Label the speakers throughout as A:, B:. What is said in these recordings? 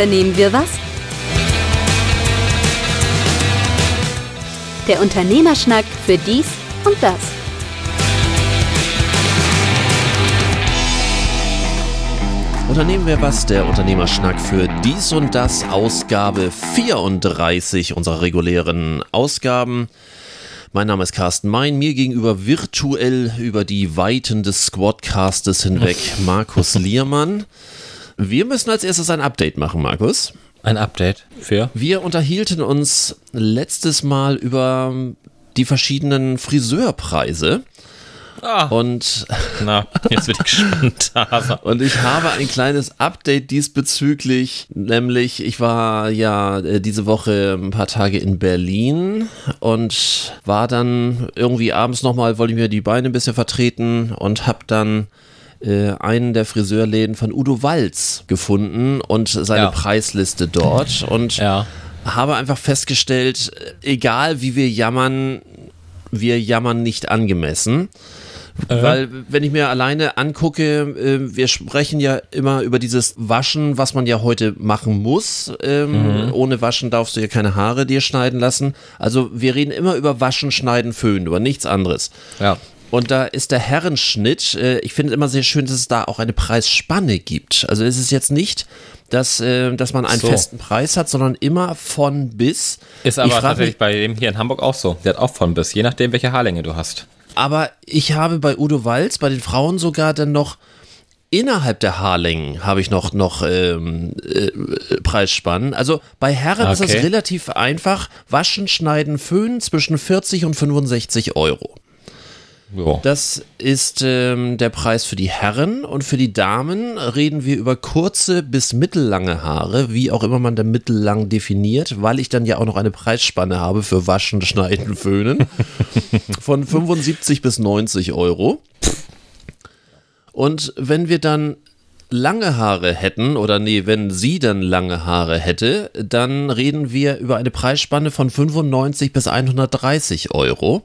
A: Unternehmen wir was? Der Unternehmerschnack für dies und das.
B: Unternehmen wir was, der Unternehmerschnack für dies und das, Ausgabe 34 unserer regulären Ausgaben. Mein Name ist Carsten Mein, mir gegenüber virtuell über die Weiten des Squadcastes hinweg Markus Liermann. Wir müssen als erstes ein Update machen, Markus.
C: Ein Update für?
B: Wir unterhielten uns letztes Mal über die verschiedenen Friseurpreise.
C: Ah.
B: Und,
C: Na, jetzt bin ich gespannt.
B: und ich habe ein kleines Update diesbezüglich, nämlich ich war ja äh, diese Woche ein paar Tage in Berlin und war dann irgendwie abends nochmal, wollte ich mir die Beine ein bisschen vertreten und habe dann äh, einen der Friseurläden von Udo Walz gefunden und seine
C: Ja.
B: Preisliste dort und
C: Ja.
B: habe einfach festgestellt, egal wie wir jammern, wir jammern nicht angemessen. Weil, wenn ich mir alleine angucke, äh, wir sprechen ja immer über dieses Waschen, was man ja heute machen muss. Ähm, Ohne Waschen darfst du ja keine Haare dir schneiden lassen. Also, wir reden immer über Waschen, Schneiden, Föhnen, über nichts anderes.
C: Ja.
B: Und da ist der Herrenschnitt, äh, ich finde immer sehr schön, dass es da auch eine Preisspanne gibt. Also es ist jetzt nicht, dass, äh, dass man einen
C: So.
B: festen Preis hat, sondern immer von bis.
C: Ist aber tatsächlich
B: mich-
C: bei dem hier in Hamburg auch so. Der hat auch von bis, je nachdem, welche Haarlänge du hast.
B: Aber ich habe bei Udo Walz, bei den Frauen sogar dann noch innerhalb der Haarlängen habe ich noch, noch ähm, äh, Preisspannen. Also bei Herren ist es
C: Okay.
B: relativ einfach. Waschen, schneiden, föhnen zwischen 40 und 65 Euro.
C: Jo.
B: Das ist ähm, der Preis für die Herren und für die Damen reden wir über kurze bis mittellange Haare, wie auch immer man da mittellang definiert, weil ich dann ja auch noch eine Preisspanne habe für Waschen, Schneiden, Föhnen von 75 bis 90 Euro. Und wenn wir dann lange Haare hätten, oder nee, wenn sie dann lange Haare hätte, dann reden wir über eine Preisspanne von 95 bis 130 Euro.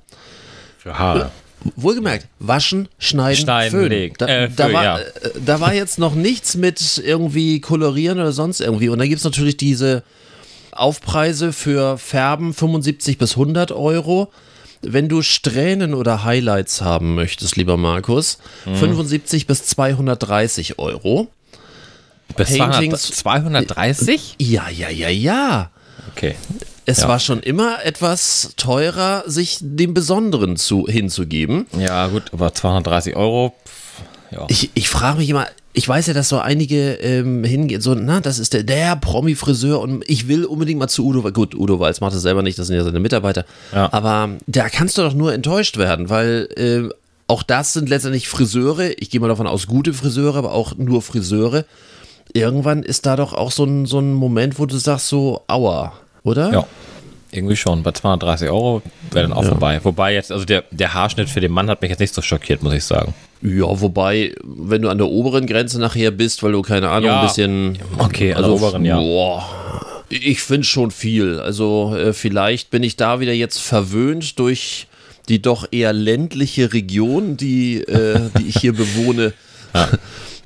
C: Für Haare.
B: Wohlgemerkt, waschen, schneiden,
C: Schneiden,
B: föhnen. Da,
C: Äh,
B: da, war,
C: ja.
B: äh, da war jetzt noch nichts mit irgendwie kolorieren oder sonst irgendwie. Und dann gibt es natürlich diese Aufpreise für Färben 75 bis 100 Euro. Wenn du Strähnen oder Highlights haben möchtest, lieber Markus,
C: Mhm.
B: 75 bis 230 Euro.
C: Bis 200,
B: Paintings-
C: 230?
B: Ja, ja, ja, ja.
C: Okay.
B: Es
C: Ja.
B: war schon immer etwas teurer, sich dem Besonderen zu, hinzugeben.
C: Ja, gut, aber 230 Euro. pff, Ja.
B: Ich, ich frage mich immer, ich weiß ja, dass so einige ähm, hingehen, so, na, das ist der, der Promi-Friseur und ich will unbedingt mal zu Udo, gut, Udo Walz macht das selber nicht, das sind ja seine Mitarbeiter,
C: Ja.
B: aber da kannst du doch nur enttäuscht werden, weil äh, auch das sind letztendlich Friseure, ich gehe mal davon aus, gute Friseure, aber auch nur Friseure. Irgendwann ist da doch auch so ein, so ein Moment, wo du sagst so, aua, oder?
C: ja. Irgendwie schon. Bei 230 Euro wäre dann auch vorbei. Wobei jetzt, also der, der Haarschnitt für den Mann hat mich jetzt nicht so schockiert, muss ich sagen.
B: Ja, wobei, wenn du an der oberen Grenze nachher bist, weil du, keine Ahnung,
C: Ja.
B: ein bisschen.
C: Okay, der oberen, ja.
B: Boah, ich finde schon viel. Also, äh, vielleicht bin ich da wieder jetzt verwöhnt durch die doch eher ländliche Region, die, äh, die ich hier bewohne.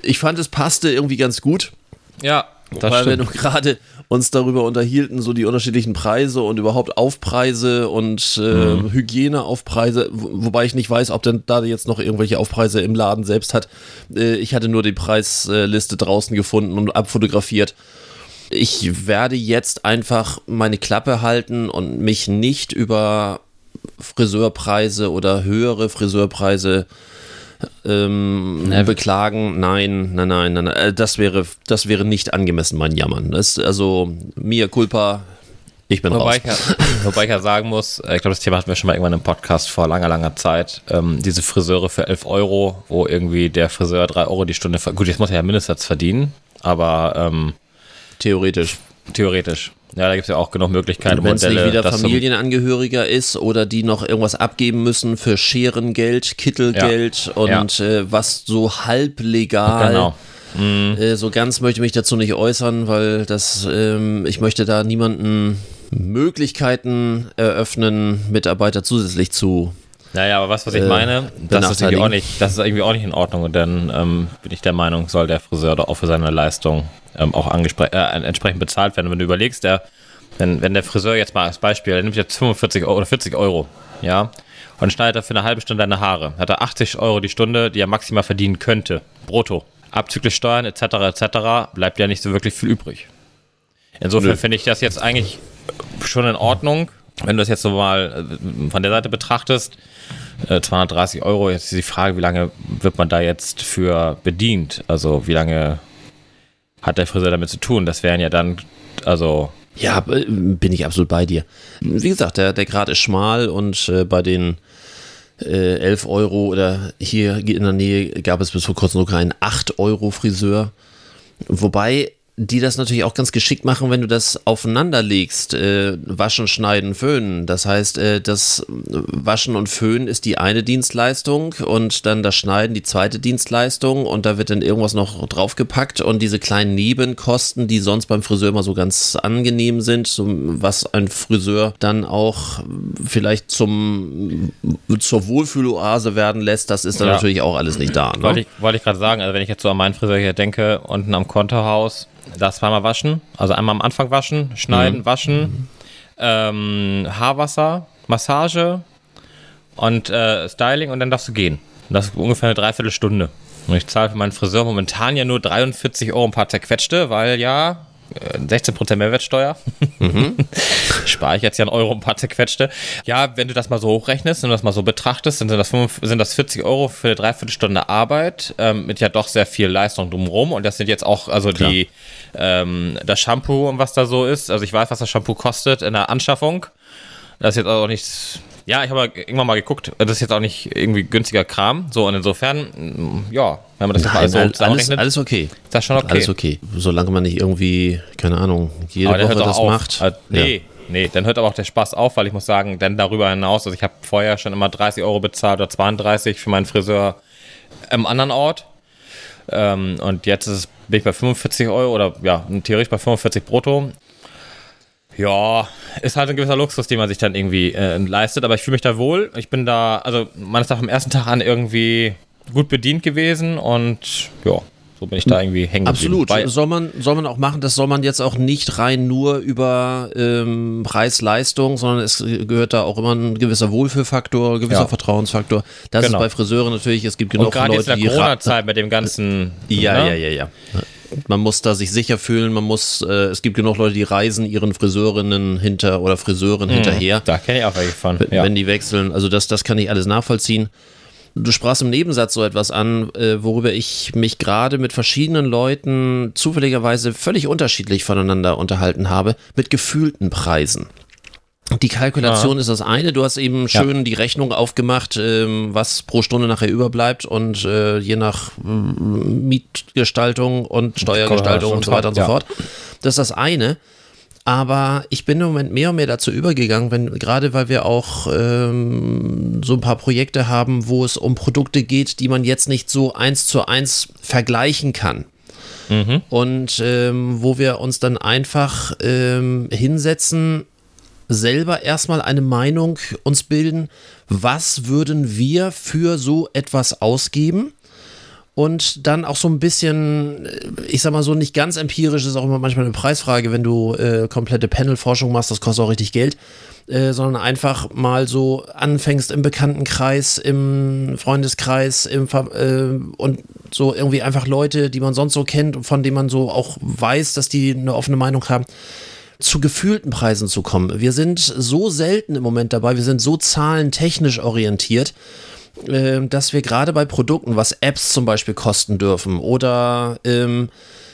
B: Ich fand, es passte irgendwie ganz gut.
C: Ja, das
B: weil wir
C: stimmt.
B: noch gerade uns darüber unterhielten, so die unterschiedlichen Preise und überhaupt Aufpreise und äh,
C: Mhm.
B: Hygieneaufpreise, wo- wobei ich nicht weiß, ob denn da jetzt noch irgendwelche Aufpreise im Laden selbst hat. Äh, ich hatte nur die Preisliste draußen gefunden und abfotografiert. Ich werde jetzt einfach meine Klappe halten und mich nicht über Friseurpreise oder höhere Friseurpreise ähm,
C: Ne,
B: beklagen. Nein, nein, nein, nein, nein. Äh, Das wäre, das wäre nicht angemessen, mein Jammern. Das, also, mia culpa, ich bin
C: Wobei
B: raus.
C: ich, wobei ich ja sagen muss, äh, ich glaube, das Thema hatten wir schon mal irgendwann im Podcast vor langer, langer Zeit. Ähm, diese Friseure für 11 Euro, wo irgendwie der Friseur 3 Euro die Stunde, gut, jetzt muss er ja Mindestsatz verdienen, aber ähm,
B: Theoretisch.
C: theoretisch. Ja, da gibt es ja auch genug Möglichkeiten,
B: Wenn es nicht wieder Familienangehöriger ist oder die noch irgendwas abgeben müssen für Scherengeld, Kittelgeld und Äh, was so halblegal.
C: Genau.
B: Äh, so ganz möchte ich mich dazu nicht äußern, weil das, ähm, ich möchte da niemanden Möglichkeiten eröffnen, Mitarbeiter zusätzlich zu
C: Naja, aber was, was ich äh, meine, das ist, irgendwie auch nicht, das ist irgendwie auch nicht in Ordnung. Und dann ähm, bin ich der Meinung, soll der Friseur doch auch für seine Leistung ähm, auch äh, entsprechend bezahlt werden. Und wenn du überlegst, der, wenn, wenn der Friseur jetzt mal als Beispiel, der nimmt jetzt 45 Euro oder 40 Euro, ja, und schneidet er für eine halbe Stunde deine Haare, hat er 80 Euro die Stunde, die er maximal verdienen könnte, brutto. Abzüglich Steuern etc. etc. bleibt ja nicht so wirklich viel übrig. Insofern finde ich das jetzt eigentlich schon in Ordnung, wenn du das jetzt so mal äh, von der Seite betrachtest. 230 äh, Euro, jetzt ist die Frage, wie lange wird man da jetzt für bedient? Also wie lange hat der Friseur damit zu tun? Das wären ja dann, also
B: ja, bin ich absolut bei dir. Wie gesagt, der, der Grad ist schmal und äh, bei den äh, 11 Euro oder hier in der Nähe gab es bis vor kurzem sogar einen 8 Euro Friseur. Wobei die das natürlich auch ganz geschickt machen, wenn du das aufeinander legst. Äh, waschen, schneiden, föhnen. Das heißt, äh, das Waschen und Föhnen ist die eine Dienstleistung und dann das Schneiden die zweite Dienstleistung und da wird dann irgendwas noch draufgepackt und diese kleinen Nebenkosten, die sonst beim Friseur immer so ganz angenehm sind, so, was ein Friseur dann auch vielleicht zum, zur Wohlfühloase werden lässt, das ist dann ja. natürlich auch alles nicht da.
C: Ne? Wollte ich, wollte ich gerade sagen, also wenn ich jetzt so an meinen Friseur hier denke, unten am Kontohaus, das zweimal waschen. Also einmal am Anfang waschen, schneiden, mhm. waschen, ähm, Haarwasser, Massage und äh, Styling und dann darfst du gehen. das ist ungefähr eine Dreiviertelstunde. Und ich zahle für meinen Friseur momentan ja nur 43 Euro ein paar zerquetschte, weil ja 16% Mehrwertsteuer. Mhm. Spare ich jetzt ja einen Euro ein paar zerquetschte. Ja, wenn du das mal so hochrechnest und das mal so betrachtest, dann sind das, 5, sind das 40 Euro für eine Dreiviertelstunde Arbeit ähm, mit ja doch sehr viel Leistung drumherum. Und das sind jetzt auch, also Klar. die, ähm, das Shampoo und was da so ist. Also ich weiß, was das Shampoo kostet in der Anschaffung. Das ist jetzt auch nichts ja, ich habe irgendwann mal geguckt, das ist jetzt auch nicht irgendwie günstiger Kram. So, und insofern, mm, ja, wenn man das
B: Nein, jetzt mal alles, alles, alles okay.
C: Ist das schon okay?
B: Alles okay. Solange man nicht irgendwie, keine Ahnung, jede Woche das auf. macht.
C: Also, nee, ja. nee, dann hört aber auch der Spaß auf, weil ich muss sagen, dann darüber hinaus, also ich habe vorher schon immer 30 Euro bezahlt oder 32 für meinen Friseur im anderen Ort. Ähm, und jetzt ist, bin ich bei 45 Euro oder ja, theoretisch bei 45 brutto. Ja, ist halt ein gewisser Luxus, den man sich dann irgendwie äh, leistet, aber ich fühle mich da wohl. Ich bin da, also man ist da vom ersten Tag an irgendwie gut bedient gewesen und ja, so bin ich da irgendwie hängen
B: Absolut. Bei soll man, soll man auch machen, das soll man jetzt auch nicht rein nur über ähm, Preis-Leistung, sondern es gehört da auch immer ein gewisser Wohlfühlfaktor, ein gewisser ja. Vertrauensfaktor. Das genau. ist bei Friseuren natürlich, es gibt genug Leute,
C: jetzt in der Corona-Zeit mit dem ganzen.
B: Ja, ne? ja, ja, ja man muss da sich sicher fühlen, man muss, äh, es gibt genug Leute, die reisen ihren Friseurinnen hinter oder Friseuren mhm, hinterher.
C: Da kenne ich auch welche von.
B: Ja. Wenn die wechseln, also das, das kann ich alles nachvollziehen. Du sprachst im Nebensatz so etwas an, äh, worüber ich mich gerade mit verschiedenen Leuten zufälligerweise völlig unterschiedlich voneinander unterhalten habe, mit gefühlten Preisen. Die Kalkulation ja. ist das eine. Du hast eben schön ja. die Rechnung aufgemacht, ähm, was pro Stunde nachher überbleibt und äh, je nach äh, Mietgestaltung und Steuergestaltung und so weiter und so fort. Das ist das eine. Aber ich bin im Moment mehr und mehr dazu übergegangen, wenn, gerade weil wir auch ähm, so ein paar Projekte haben, wo es um Produkte geht, die man jetzt nicht so eins zu eins vergleichen kann. Mhm. Und ähm, wo wir uns dann einfach ähm, hinsetzen selber erstmal eine Meinung uns bilden, was würden wir für so etwas ausgeben? Und dann auch so ein bisschen, äh, ich sag mal so, nicht ganz empirisch, ist auch immer manchmal eine Preisfrage, wenn du äh, komplette Panelforschung machst, das kostet auch richtig Geld. Äh, sondern einfach mal so anfängst im Bekanntenkreis, im Freundeskreis, im äh, und so irgendwie einfach Leute, die man sonst so kennt und von denen man so auch weiß, dass die eine offene Meinung haben zu gefühlten Preisen zu kommen. Wir sind so selten im Moment dabei, wir sind so zahlentechnisch orientiert, äh, dass wir gerade bei Produkten, was Apps zum Beispiel kosten dürfen oder ähm,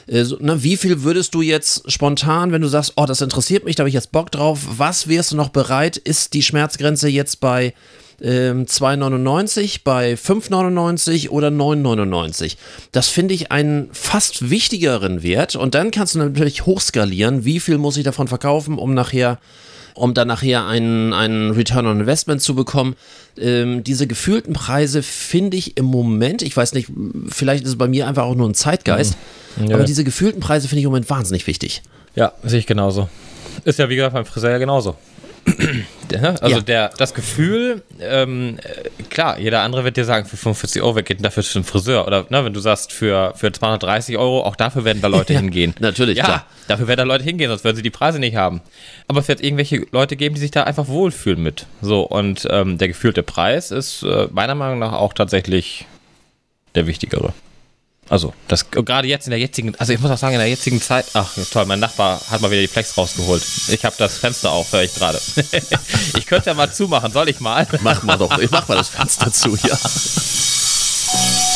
B: äh, na, wie viel würdest du jetzt spontan, wenn du sagst, oh, das interessiert mich, da habe ich jetzt Bock drauf, was wärst du noch bereit? Ist die Schmerzgrenze jetzt bei 2,99 ähm, bei 5,99 oder 9,99. Das finde ich einen fast wichtigeren Wert und dann kannst du natürlich hochskalieren, wie viel muss ich davon verkaufen, um nachher um dann nachher einen, einen Return on Investment zu bekommen. Ähm, diese gefühlten Preise finde ich im Moment, ich weiß nicht, vielleicht ist es bei mir einfach auch nur ein Zeitgeist, mhm. ja. aber diese gefühlten Preise finde ich im Moment wahnsinnig wichtig.
C: Ja, sehe ich genauso. Ist ja wie gesagt beim Friseur ja genauso. Also
B: Ja.
C: der, das Gefühl, ähm, äh, klar, jeder andere wird dir sagen, für 45 Euro, wer geht denn dafür zum Friseur? Oder ne, wenn du sagst, für, für 230 Euro, auch dafür werden da Leute
B: Ja,
C: hingehen.
B: natürlich,
C: ja,
B: klar.
C: dafür werden da Leute hingehen, sonst würden sie die Preise nicht haben. Aber es wird irgendwelche Leute geben, die sich da einfach wohlfühlen mit. So, und ähm, der gefühlte Preis ist äh, meiner Meinung nach auch tatsächlich der wichtigere. Also, das gerade jetzt in der jetzigen, also ich muss auch sagen, in der jetzigen Zeit, ach toll, mein Nachbar hat mal wieder die Flex rausgeholt. Ich habe das Fenster auf, höre ich gerade. ich könnte ja mal zumachen, soll ich mal?
B: Mach mal doch, ich mach mal das Fenster zu, ja.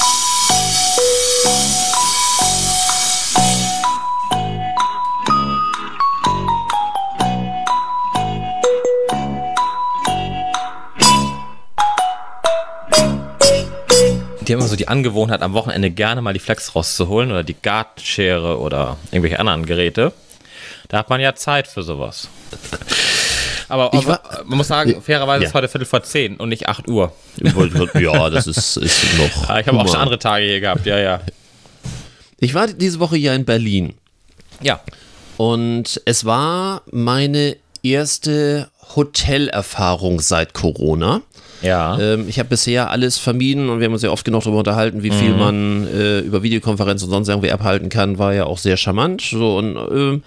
C: Die haben immer so die Angewohnheit, am Wochenende gerne mal die Flex rauszuholen oder die Gartenschere oder irgendwelche anderen Geräte. Da hat man ja Zeit für sowas. Aber,
B: war-
C: man muss sagen, fairerweise
B: Ja.
C: ist heute Viertel vor zehn und nicht 8 Uhr.
B: Ja, das ist, ist noch.
C: Ah, Ich habe auch schon andere Tage hier gehabt, ja, ja.
B: Ich war diese Woche ja in Berlin
C: Ja.
B: und es war meine erste Hotelerfahrung seit Corona.
C: Ja.
B: Ähm, ich habe bisher alles vermieden und wir haben uns ja oft genug darüber unterhalten, wie viel man äh, über Videokonferenz und sonst irgendwie abhalten kann, war ja auch sehr charmant. So und ähm,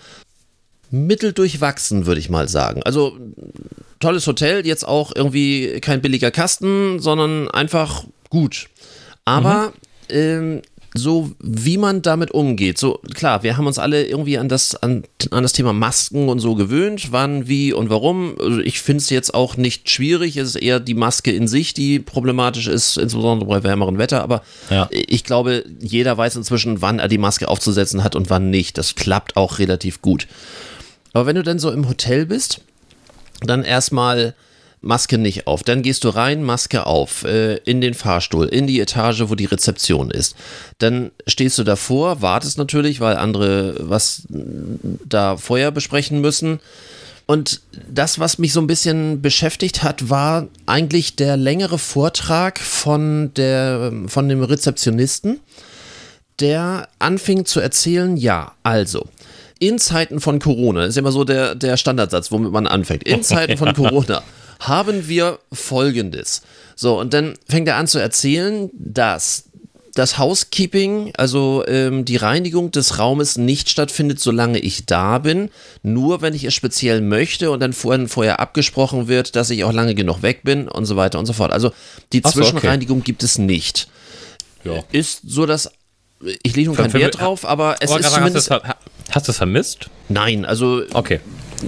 B: mitteldurchwachsen, würde ich mal sagen. Also tolles Hotel, jetzt auch irgendwie kein billiger Kasten, sondern einfach gut. Aber ähm, so wie man damit umgeht, so klar, wir haben uns alle irgendwie an das, an, an das Thema Masken und so gewöhnt, wann, wie und warum. Also ich finde es jetzt auch nicht schwierig, es ist eher die Maske in sich, die problematisch ist, insbesondere bei wärmerem Wetter, aber
C: Ja.
B: ich glaube, jeder weiß inzwischen, wann er die Maske aufzusetzen hat und wann nicht. Das klappt auch relativ gut. Aber wenn du dann so im Hotel bist, dann erstmal Maske nicht auf. Dann gehst du rein, Maske auf, äh, in den Fahrstuhl, in die Etage, wo die Rezeption ist. Dann stehst du davor, wartest natürlich, weil andere was äh, da vorher besprechen müssen. Und das, was mich so ein bisschen beschäftigt hat, war eigentlich der längere Vortrag von, der, von dem Rezeptionisten, der anfing zu erzählen, ja, also, in Zeiten von Corona, ist ja immer so der, der Standardsatz, womit man anfängt, in Zeiten von Corona haben wir Folgendes. So, und dann fängt er an zu erzählen, dass das Housekeeping, also ähm, die Reinigung des Raumes nicht stattfindet, solange ich da bin, nur wenn ich es speziell möchte und dann vorher, vorher abgesprochen wird, dass ich auch lange genug weg bin und so weiter und so fort. Also die
C: so, okay.
B: Zwischenreinigung gibt es nicht.
C: Ja.
B: Ist so, dass ich lege nun keinen Wert drauf, aber es
C: Aber
B: ist zumindest
C: hast du es vermisst?
B: nein, also
C: Okay.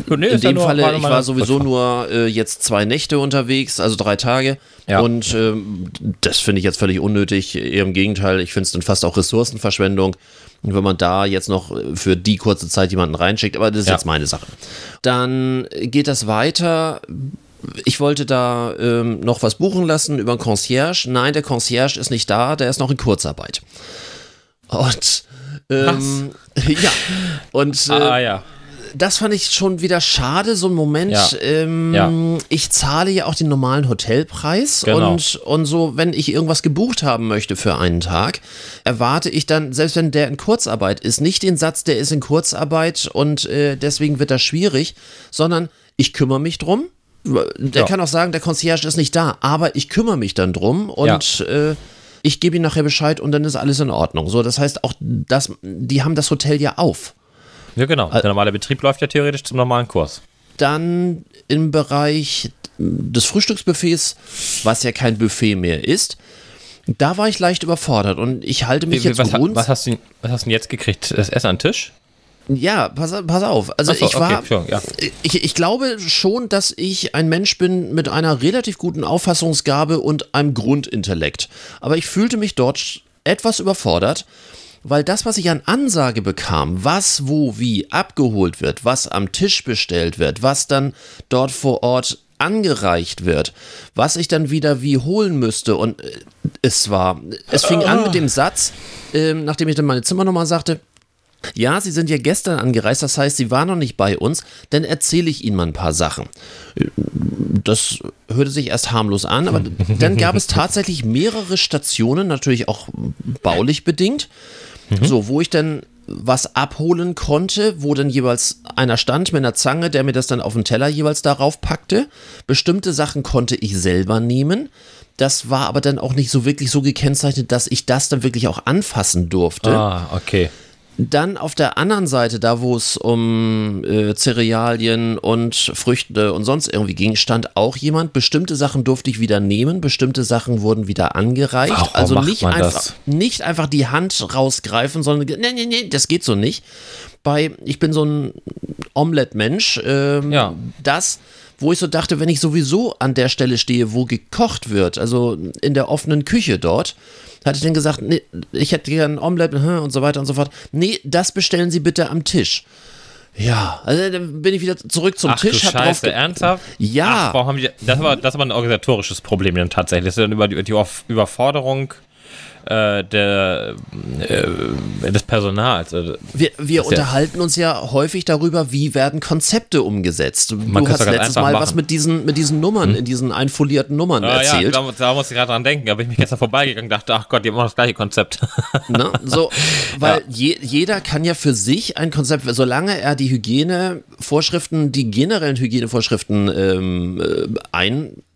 C: Gut, nee,
B: in dem Falle, ich war sowieso nur äh, jetzt zwei Nächte unterwegs, also drei Tage.
C: Ja.
B: Und ähm, das finde ich jetzt völlig unnötig. Eher im Gegenteil, ich finde es dann fast auch Ressourcenverschwendung, wenn man da jetzt noch für die kurze Zeit jemanden reinschickt. Aber das ist
C: Ja.
B: jetzt meine Sache. Dann geht das weiter. Ich wollte da ähm, noch was buchen lassen über einen Concierge. Nein, der Concierge ist nicht da, der ist noch in Kurzarbeit. Und ähm, ja, und äh,
C: Ah, ja.
B: Das fand ich schon wieder schade, so ein Moment.
C: Ja.
B: Ähm,
C: Ja.
B: Ich zahle ja auch den normalen Hotelpreis
C: Genau.
B: und, und so, wenn ich irgendwas gebucht haben möchte für einen Tag, erwarte ich dann, selbst wenn der in Kurzarbeit ist, nicht den Satz, der ist in Kurzarbeit und äh, deswegen wird das schwierig, sondern ich kümmere mich drum. Der
C: Ja.
B: kann auch sagen, der Concierge ist nicht da, aber ich kümmere mich dann drum und äh, ich gebe ihm nachher Bescheid und dann ist alles in Ordnung. So, das heißt auch, das, die haben das Hotel ja auf.
C: Ja, genau. Der normale Betrieb läuft ja theoretisch zum normalen Kurs.
B: Dann im Bereich des Frühstücksbuffets, was ja kein Buffet mehr ist, da war ich leicht überfordert und ich halte mich
C: Wie-
B: jetzt
C: was,
B: grund
C: was, hast du, was hast du denn jetzt gekriegt? Das Essen an den Tisch?
B: Ja, pass, pass auf. Also
C: so,
B: ich war,
C: okay, sure, ja.
B: ich, ich glaube schon, dass ich ein Mensch bin mit einer relativ guten Auffassungsgabe und einem Grundintellekt. Aber ich fühlte mich dort etwas überfordert, weil das, was ich an Ansage bekam, was, wo, wie abgeholt wird, was am Tisch bestellt wird, was dann dort vor Ort angereicht wird, was ich dann wieder wie holen müsste und äh, es war, es fing an mit dem Satz, ähm, nachdem ich dann meine Zimmernummer sagte, ja, Sie sind ja gestern angereist, das heißt, Sie waren noch nicht bei uns, dann erzähle ich Ihnen mal ein paar Sachen. Das hörte sich erst harmlos an, aber dann gab es tatsächlich mehrere Stationen, natürlich auch baulich bedingt, so, wo ich dann was abholen konnte, wo dann jeweils einer stand mit einer Zange, der mir das dann auf den Teller jeweils darauf packte. Bestimmte Sachen konnte ich selber nehmen. Das war aber dann auch nicht so wirklich so gekennzeichnet, dass ich das dann wirklich auch anfassen durfte.
C: Ah, okay.
B: Dann auf der anderen Seite, da wo es um äh, Cerealien und Früchte und sonst irgendwie ging, stand auch jemand. Bestimmte Sachen durfte ich wieder nehmen, bestimmte Sachen wurden wieder angereicht.
C: Warum
B: also nicht einfach, nicht einfach die Hand rausgreifen, sondern nee, nee, nee, das geht so nicht. Bei, ich bin so ein Omelette-Mensch. Ähm,
C: Ja.
B: Das, wo ich so dachte, wenn ich sowieso an der Stelle stehe, wo gekocht wird, also in der offenen Küche dort, hatte ich dann gesagt, nee, ich hätte gerne ein Omelette hm, und so weiter und so fort. Nee, das bestellen Sie bitte am Tisch. Ja, also dann bin ich wieder zurück zum
C: Ach
B: Tisch.
C: du Scheiße, ernsthaft?
B: Ja.
C: Ach, warum haben die, das, war, das war ein organisatorisches Problem dann tatsächlich. Das ist dann über die, die Überforderung äh, der, äh, des Personals. Also,
B: Wir, wir
C: ist ja-
B: unterhalten uns ja häufig darüber, wie werden Konzepte umgesetzt. Du
C: Man kann's
B: hast letztes Mal
C: machen.
B: was mit diesen, mit diesen Nummern, in diesen einfolierten Nummern
C: ja,
B: erzählt.
C: da, da muss ich gerade dran denken. Da bin ich mich gestern vorbeigegangen und dachte, ach Gott, die haben immer das gleiche Konzept.
B: Ne? So, weil je, jeder kann ja für sich ein Konzept, solange er die Hygienevorschriften, die generellen Hygienevorschriften ähm, äh,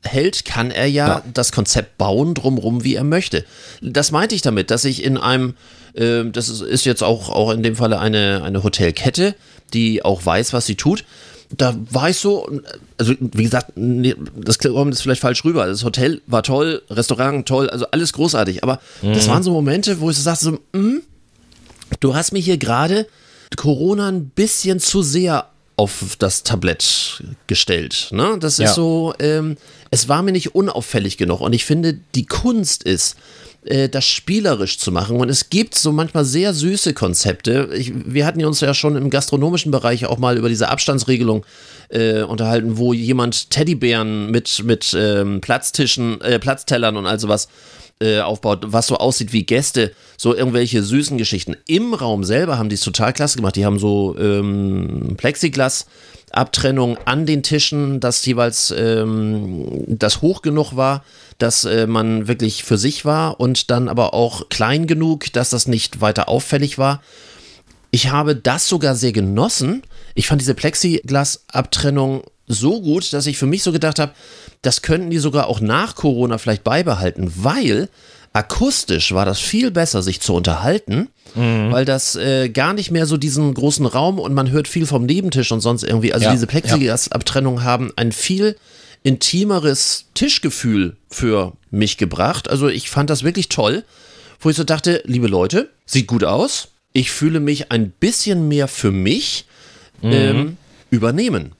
B: einhält, kann er ja,
C: Ja.
B: das Konzept bauen drumrum, wie er möchte. Das meinte ich damit, dass ich in einem, ähm, das ist, jetzt auch, auch in dem Falle eine, eine Hotelkette, die auch weiß, was sie tut. Da war ich so, also wie gesagt, das kommt jetzt vielleicht falsch rüber. Das Hotel war toll, Restaurant toll, also alles großartig. Aber das waren so Momente, wo ich so sagte, so, mm, du hast mir hier gerade Corona ein bisschen zu sehr auf das Tablett gestellt. Ne? Das ist
C: Ja.
B: so, ähm, es war mir nicht unauffällig genug. Und ich finde, die Kunst ist, äh, das spielerisch zu machen. Und es gibt so manchmal sehr süße Konzepte. Ich, wir hatten uns ja schon im gastronomischen Bereich auch mal über diese Abstandsregelung äh, unterhalten, wo jemand Teddybären mit, mit ähm, Platztischen, äh, Platztellern und all sowas äh, aufbaut, was so aussieht wie Gäste, so irgendwelche süßen Geschichten. Im Raum selber haben die es total klasse gemacht. Die haben so ähm, Plexiglas. Abtrennung an den Tischen, dass jeweils ähm, das hoch genug war, dass äh, man wirklich für sich war und dann aber auch klein genug, dass das nicht weiter auffällig war. Ich habe das sogar sehr genossen. Ich fand diese Plexiglas-Abtrennung so gut, dass ich für mich so gedacht habe, das könnten die sogar auch nach Corona vielleicht beibehalten, weil akustisch war das viel besser, sich zu unterhalten, weil das äh, gar nicht mehr so diesen großen Raum und man hört viel vom Nebentisch und sonst irgendwie. Also
C: Ja,
B: diese Plexiglas-Abtrennungen haben ein viel intimeres Tischgefühl für mich gebracht. Also ich fand das wirklich toll, wo ich so dachte, liebe Leute, sieht gut aus. Ich fühle mich ein bisschen mehr für mich ähm, übernehmen.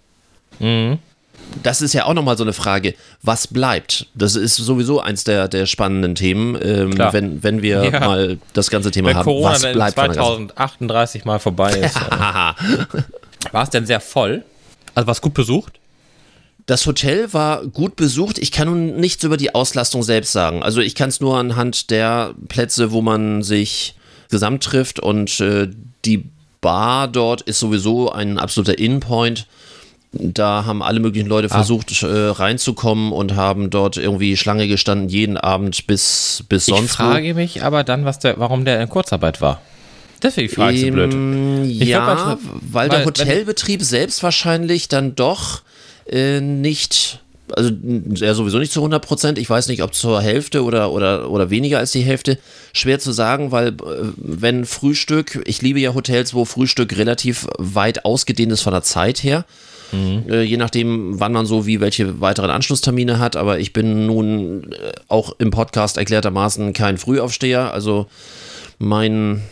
B: Das ist ja auch nochmal so eine Frage, was bleibt? Das ist sowieso eins der, der spannenden Themen, ähm, wenn, wenn wir
C: Ja.
B: mal das ganze Thema
C: Wenn
B: haben.
C: Corona
B: was bleibt von der ganzen-
C: 2038 mal vorbei ist. äh, war es denn sehr voll? Also war es gut besucht?
B: Das Hotel war gut besucht. Ich kann nun nichts über die Auslastung selbst sagen. Also ich kann es nur anhand der Plätze, wo man sich gesamt trifft und äh, die Bar dort ist sowieso ein absoluter In-Point. Da haben alle möglichen Leute versucht äh, reinzukommen und haben dort irgendwie Schlange gestanden, jeden Abend bis, bis sonst
C: ich frage mich aber dann, was der, warum der in Kurzarbeit war. Deswegen frage ich so blöd.
B: Ähm,
C: Ich
B: ja,
C: glaub, also,
B: weil, der
C: weil-
B: Hotelbetrieb selbst wahrscheinlich dann doch äh, nicht, also ja sowieso nicht zu 100 Prozent, ich weiß nicht, ob zur Hälfte oder, oder, oder weniger als die Hälfte, schwer zu sagen, weil äh, wenn Frühstück, ich liebe ja Hotels, wo Frühstück relativ weit ausgedehnt ist von der Zeit her, äh, je nachdem, wann man so wie welche weiteren Anschlusstermine hat. Aber ich bin nun äh, auch im Podcast erklärtermaßen kein Frühaufsteher. Also mein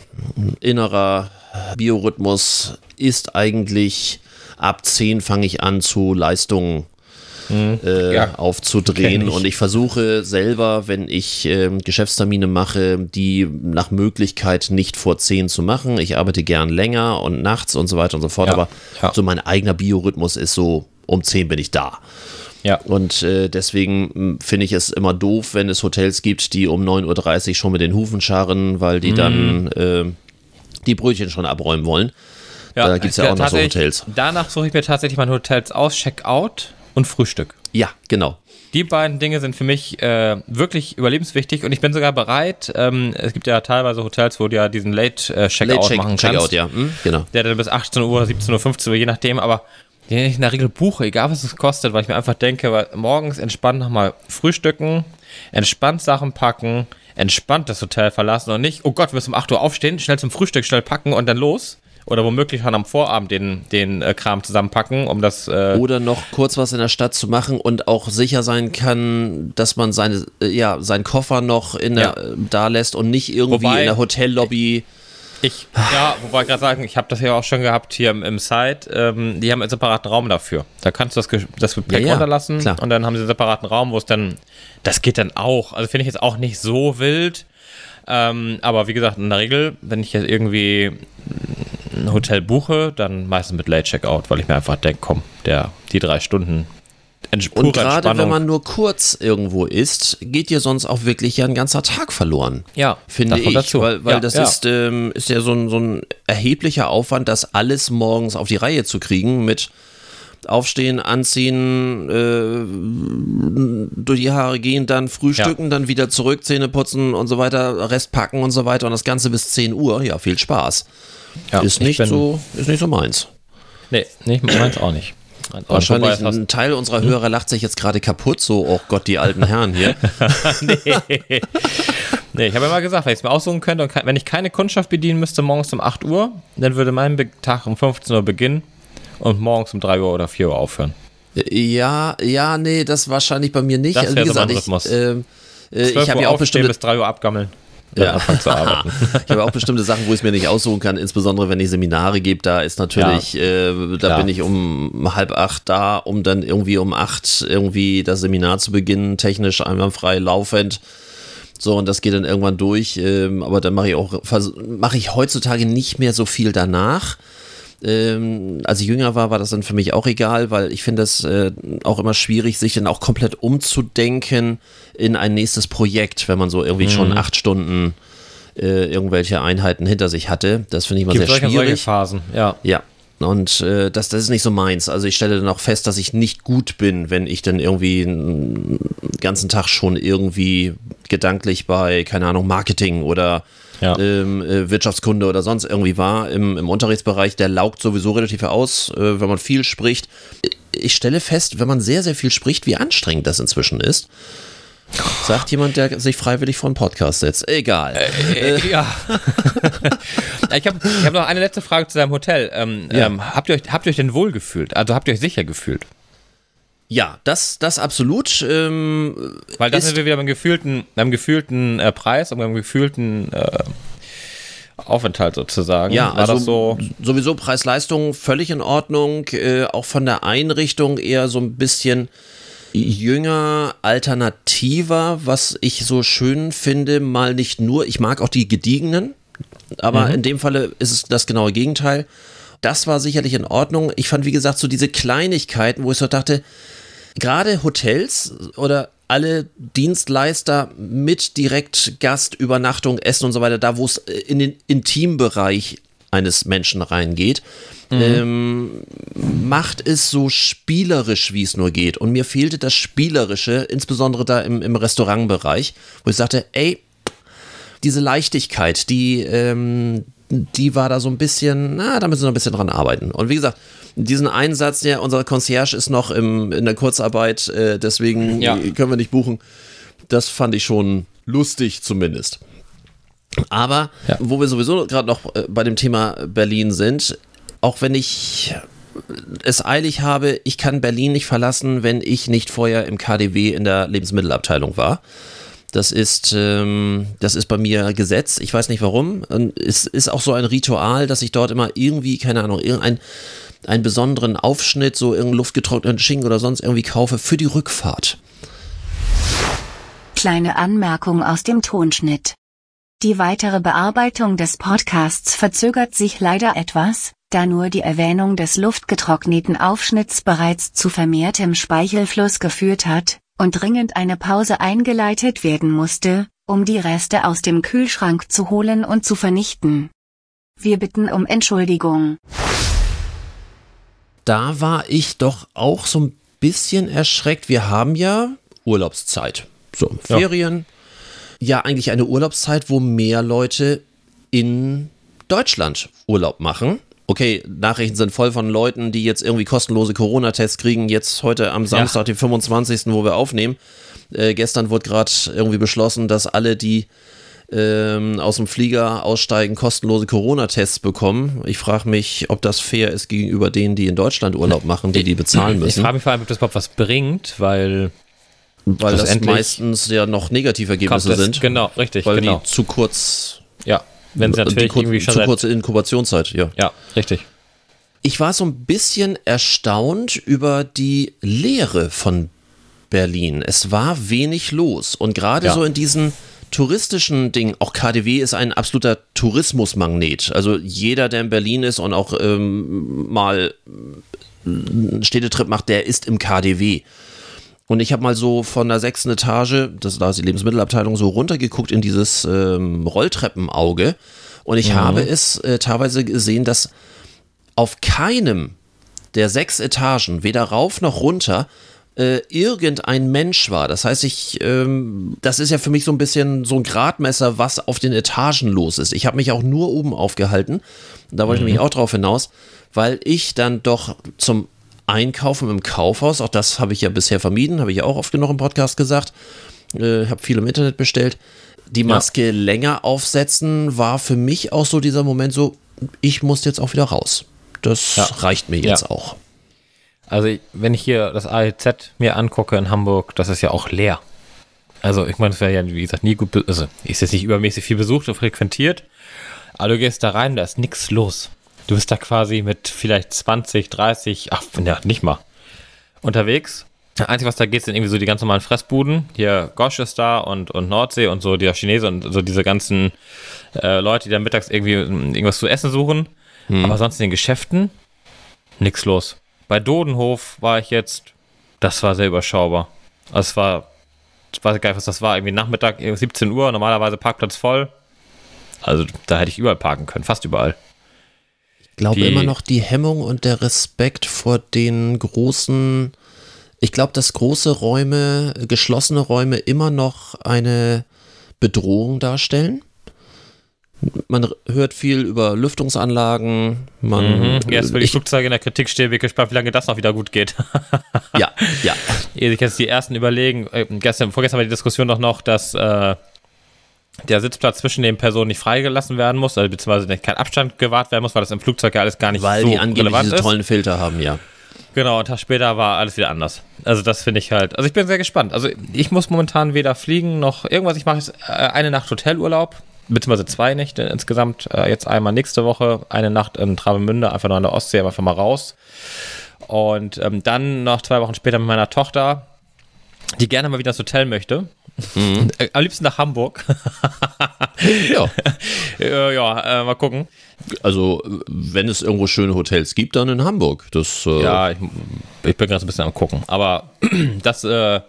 B: innerer Biorhythmus ist eigentlich ab 10 fange ich an zu Leistungen äh,
C: Ja,
B: aufzudrehen
C: ich.
B: und ich versuche selber, wenn ich ähm, Geschäftstermine mache, die nach Möglichkeit nicht vor 10 zu machen. Ich arbeite gern länger und nachts und so weiter und so fort,
C: Ja,
B: aber
C: ja.
B: so mein eigener Biorhythmus ist so, um 10 bin ich da.
C: Ja.
B: Und äh, deswegen mh, finde ich es immer doof, wenn es Hotels gibt, die um 9.30 Uhr schon mit den Hufen scharren, weil
C: Mhm.
B: die dann äh, die Brötchen schon abräumen wollen. da gibt es ja auch noch so Hotels.
C: Danach suche ich mir tatsächlich meine Hotels aus, Checkout, und Frühstück.
B: Ja, genau.
C: Die beiden Dinge sind für mich äh, wirklich überlebenswichtig und ich bin sogar bereit. Ähm, es gibt ja teilweise Hotels, wo du ja diesen
B: Late
C: machen
B: Check,
C: kannst.
B: Checkout, ja. Hm, genau.
C: Der dann bis 18 Uhr, 17 Uhr, 15 Uhr, je nachdem, aber den ich in der Regel buche, egal was es kostet, weil ich mir einfach denke, weil morgens entspannt nochmal frühstücken, entspannt Sachen packen, entspannt das Hotel verlassen und nicht, oh Gott, wir müssen um 8 Uhr aufstehen, schnell zum Frühstück, schnell packen und dann los. Oder womöglich schon am Vorabend den, den äh, Kram zusammenpacken, um das. Äh,
B: Oder noch kurz was in der Stadt zu machen und auch sicher sein kann, dass man seine, äh, ja, seinen Koffer noch in der,
C: Ja.
B: äh, da lässt und nicht irgendwie
C: Wobei-
B: in der Hotellobby.
C: Ich, ja, wobei ich gerade sagen, ich habe das ja auch schon gehabt hier im, im Site. Ähm, die haben einen separaten Raum dafür. Da kannst du das, das Gepäck
B: Ja, ja,
C: runterlassen
B: klar.
C: und dann haben sie einen separaten Raum, wo es dann, das geht dann auch. Also finde ich jetzt auch nicht so wild. Ähm, aber wie gesagt, in der Regel, wenn ich jetzt irgendwie ein Hotel buche, dann meistens mit Late Checkout, weil ich mir einfach denke, komm, der, die drei Stunden
B: Und gerade wenn man nur kurz irgendwo ist, geht dir sonst auch wirklich ja ein ganzer Tag verloren.
C: Ja,
B: finde ich.
C: dazu.
B: Weil, weil
C: Ja,
B: das
C: ja.
B: Ist, ähm, ist ja so ein, so ein erheblicher Aufwand, das alles morgens auf die Reihe zu kriegen mit Aufstehen, Anziehen, äh, durch die Haare gehen, dann frühstücken, dann wieder zurück, Zähne putzen und so weiter, Rest packen und so weiter und das Ganze bis 10 Uhr. Ja, viel Spaß.
C: Ja,
B: ist,
C: ich
B: nicht so, ist nicht so meins.
C: Nee, nee, meins auch nicht.
B: Wahrscheinlich ein Teil unserer Hörer lacht sich jetzt gerade kaputt, so, oh Gott, die alten Herren hier.
C: nee. nee, ich habe ja mal gesagt, wenn ich es mir aussuchen könnte und wenn ich keine Kundschaft bedienen müsste morgens um 8 Uhr, dann würde mein Tag um 15 Uhr beginnen und morgens um 3 Uhr oder 4 Uhr aufhören.
B: Ja, ja, nee, das wahrscheinlich bei mir nicht.
C: Das
B: Also, wie
C: so
B: gesagt, ich, ähm, äh,
C: 12
B: ich habe
C: Uhr
B: ja auch bestimmte,
C: bis 3 Uhr abgammeln.
B: Ja.
C: anfangen zu arbeiten.
B: ich habe auch bestimmte Sachen, wo ich es mir nicht aussuchen kann, insbesondere wenn ich Seminare gebe, da ist natürlich, äh, da bin ich um halb acht da, um dann irgendwie um acht irgendwie das Seminar zu beginnen, technisch einwandfrei laufend. So, und das geht dann irgendwann durch, ähm, aber dann mache ich auch, mache ich heutzutage nicht mehr so viel danach. Ähm, als ich jünger war, war das dann für mich auch egal, weil ich finde es äh, auch immer schwierig, sich dann auch komplett umzudenken in ein nächstes Projekt, wenn man so irgendwie
C: Mhm.
B: schon acht Stunden äh, irgendwelche Einheiten hinter sich hatte. Das finde ich immer
C: Gibt
B: sehr
C: solche, solche
B: schwierig.
C: Phasen, ja.
B: Ja. Und äh, das, das ist nicht so meins. Also ich stelle dann auch fest, dass ich nicht gut bin, wenn ich dann irgendwie einen ganzen Tag schon irgendwie gedanklich bei, keine Ahnung, Marketing oder
C: Ja.
B: ähm, äh, Wirtschaftskunde oder sonst irgendwie war im, im Unterrichtsbereich. Der laugt sowieso relativ aus, äh, wenn man viel spricht. Ich stelle fest, wenn man sehr, sehr viel spricht, wie anstrengend das inzwischen ist. Sagt jemand, der sich freiwillig vor einen Podcast setzt. Egal.
C: Äh, ja. ich habe hab noch eine letzte Frage zu deinem Hotel. Ähm,
B: Ja.
C: ähm, habt, ihr euch, habt ihr euch denn wohl gefühlt? Also habt ihr euch sicher gefühlt?
B: Ja, das, das absolut. Ähm,
C: Weil das sind wir wieder beim gefühlten, beim gefühlten äh, Preis und beim gefühlten äh, Aufenthalt sozusagen.
B: Ja,
C: War
B: also
C: so.
B: sowieso Preis-Leistung völlig in Ordnung. Äh, auch von der Einrichtung eher so ein bisschen jünger, alternativer, was ich so schön finde, mal nicht nur, ich mag auch die gediegenen, aber
C: Mhm.
B: in dem Falle ist es das genaue Gegenteil. Das war sicherlich in Ordnung. Ich fand, wie gesagt, so diese Kleinigkeiten, wo ich so dachte, gerade Hotels oder alle Dienstleister mit direkt Gast, Übernachtung, Essen und so weiter, da wo es äh, in den Intimbereich eines Menschen reingeht, ähm, macht es so spielerisch, wie es nur geht. Und mir fehlte das Spielerische, insbesondere da im, im Restaurantbereich, wo ich sagte, ey, diese Leichtigkeit, die, ähm, die war da so ein bisschen, na, da müssen wir noch ein bisschen dran arbeiten. Und wie gesagt, diesen Einsatz, der unser Concierge ist noch im, in der Kurzarbeit, äh, deswegen
C: Ja.
B: können wir nicht buchen. Das fand ich schon lustig zumindest. Aber
C: Ja.
B: wo wir sowieso gerade noch äh, bei dem Thema Berlin sind, auch wenn ich es eilig habe, ich kann Berlin nicht verlassen, wenn ich nicht vorher im KDW in der Lebensmittelabteilung war. Das ist, ähm, das ist bei mir Gesetz. Ich weiß nicht warum. Und es ist auch so ein Ritual, dass ich dort immer irgendwie, keine Ahnung, irgendeinen einen besonderen Aufschnitt, so irgendeinen luftgetrockneten Schinken oder sonst irgendwie kaufe für die Rückfahrt.
D: Kleine Anmerkung aus dem Tonschnitt. Die weitere Bearbeitung des Podcasts verzögert sich leider etwas, da nur die Erwähnung des luftgetrockneten Aufschnitts bereits zu vermehrtem Speichelfluss geführt hat und dringend eine Pause eingeleitet werden musste, um die Reste aus dem Kühlschrank zu holen und zu vernichten. Wir bitten um Entschuldigung.
B: da war ich doch auch so ein bisschen erschreckt. Wir haben ja Urlaubszeit. So, Ferien. Ja. eigentlich eine Urlaubszeit, wo mehr Leute in Deutschland Urlaub machen. Okay, Nachrichten sind voll von Leuten, die jetzt irgendwie kostenlose Corona-Tests kriegen. Jetzt heute am Samstag, ja. den 25., wo wir aufnehmen. Äh, gestern wurde gerade irgendwie beschlossen, dass alle, die ähm, aus dem Flieger aussteigen, kostenlose Corona-Tests bekommen. Ich frage mich, ob das fair ist gegenüber denen, die in Deutschland Urlaub machen, die die bezahlen müssen.
C: Ich frage mich vor allem, ob das überhaupt was bringt, weil
B: weil das, meistens ja noch Negativergebnisse sind.
C: Genau, richtig.
B: Weil
C: genau.
B: die zu kurz.
C: Wenn sie natürlich
B: die,
C: irgendwie schon
B: zu kurze Inkubationszeit. Ja,
C: ja, richtig.
B: Ich war so ein bisschen erstaunt über die Lehre von Berlin. Es war wenig los und gerade ja. so in diesen touristischen Ding, auch KDW ist ein absoluter Tourismusmagnet. Also jeder, der in Berlin ist und auch ähm, mal einen Städtetrip macht, der ist im KDW. Und ich habe mal so von der sechsten Etage, das da ist die Lebensmittelabteilung, so runtergeguckt in dieses ähm, Rolltreppenauge. Und ich mhm. habe es äh, teilweise gesehen, dass auf keinem der sechs Etagen, weder rauf noch runter, äh, irgendein Mensch war. Das heißt, ich, ähm, das ist ja für mich so ein bisschen so ein Gradmesser, was auf den Etagen los ist. Ich habe mich auch nur oben aufgehalten. Da wollte mhm. ich nämlich auch drauf hinaus, weil ich dann doch zum Einkaufen im Kaufhaus, auch das habe ich ja bisher vermieden, habe ich ja auch oft genug im Podcast gesagt, äh, habe viel im Internet bestellt. Die Maske ja. länger aufsetzen war für mich auch so dieser Moment so, ich muss jetzt auch wieder raus. Das ja. reicht mir jetzt ja. auch.
C: Also wenn ich hier das AEZ mir angucke in Hamburg, das ist ja auch leer. Also ich meine, es wäre ja, wie gesagt, nie gut, also ist jetzt nicht übermäßig viel besucht und frequentiert, aber du gehst da rein, da ist nichts los. Du bist da quasi mit vielleicht 20, 30, ach, ja, nicht mal, unterwegs. Das Einzige, was da geht, sind irgendwie so die ganz normalen Fressbuden. Hier Gosch ist da und, und Nordsee und so, die Chinese und so diese ganzen äh, Leute, die dann mittags irgendwie irgendwas zu essen suchen. Hm. Aber sonst in den Geschäften nichts los. Bei Dodenhof war ich jetzt, das war sehr überschaubar. Also es war, ich weiß gar nicht, was das war, irgendwie Nachmittag, 17 Uhr, normalerweise Parkplatz voll. Also da hätte ich überall parken können, fast überall.
B: Ich glaube immer noch die Hemmung und der Respekt vor den großen, ich glaube, dass große Räume, geschlossene Räume immer noch eine Bedrohung darstellen man hört viel über Lüftungsanlagen. Man,
C: mhm. Jetzt, weil die Flugzeuge in der Kritik stehen, bin gespannt, wie lange das noch wieder gut geht.
B: ja, ja.
C: Ehe sich jetzt die ersten überlegen, äh, gestern, vorgestern war die Diskussion doch noch, dass äh, der Sitzplatz zwischen den Personen nicht freigelassen werden muss, also beziehungsweise kein Abstand gewahrt werden muss, weil das im Flugzeug ja alles gar nicht
B: weil
C: so
B: die angeblich diese ist. tollen Filter haben, ja.
C: Genau, einen Tag später war alles wieder anders. Also das finde ich halt, also ich bin sehr gespannt. Also ich muss momentan weder fliegen noch irgendwas. Ich mache jetzt äh, eine Nacht Hotelurlaub beziehungsweise zwei Nächte insgesamt. Äh, jetzt einmal nächste Woche, eine Nacht in Travemünde, einfach nur an der Ostsee, einfach mal raus. Und ähm, dann noch zwei Wochen später mit meiner Tochter, die gerne mal wieder ins Hotel möchte. Mhm. Äh, am liebsten nach Hamburg.
B: ja.
C: äh, ja, äh, mal gucken.
B: Also, wenn es irgendwo schöne Hotels gibt, dann in Hamburg. Das,
C: äh ja, ich, ich bin gerade ein bisschen am gucken. Aber das äh,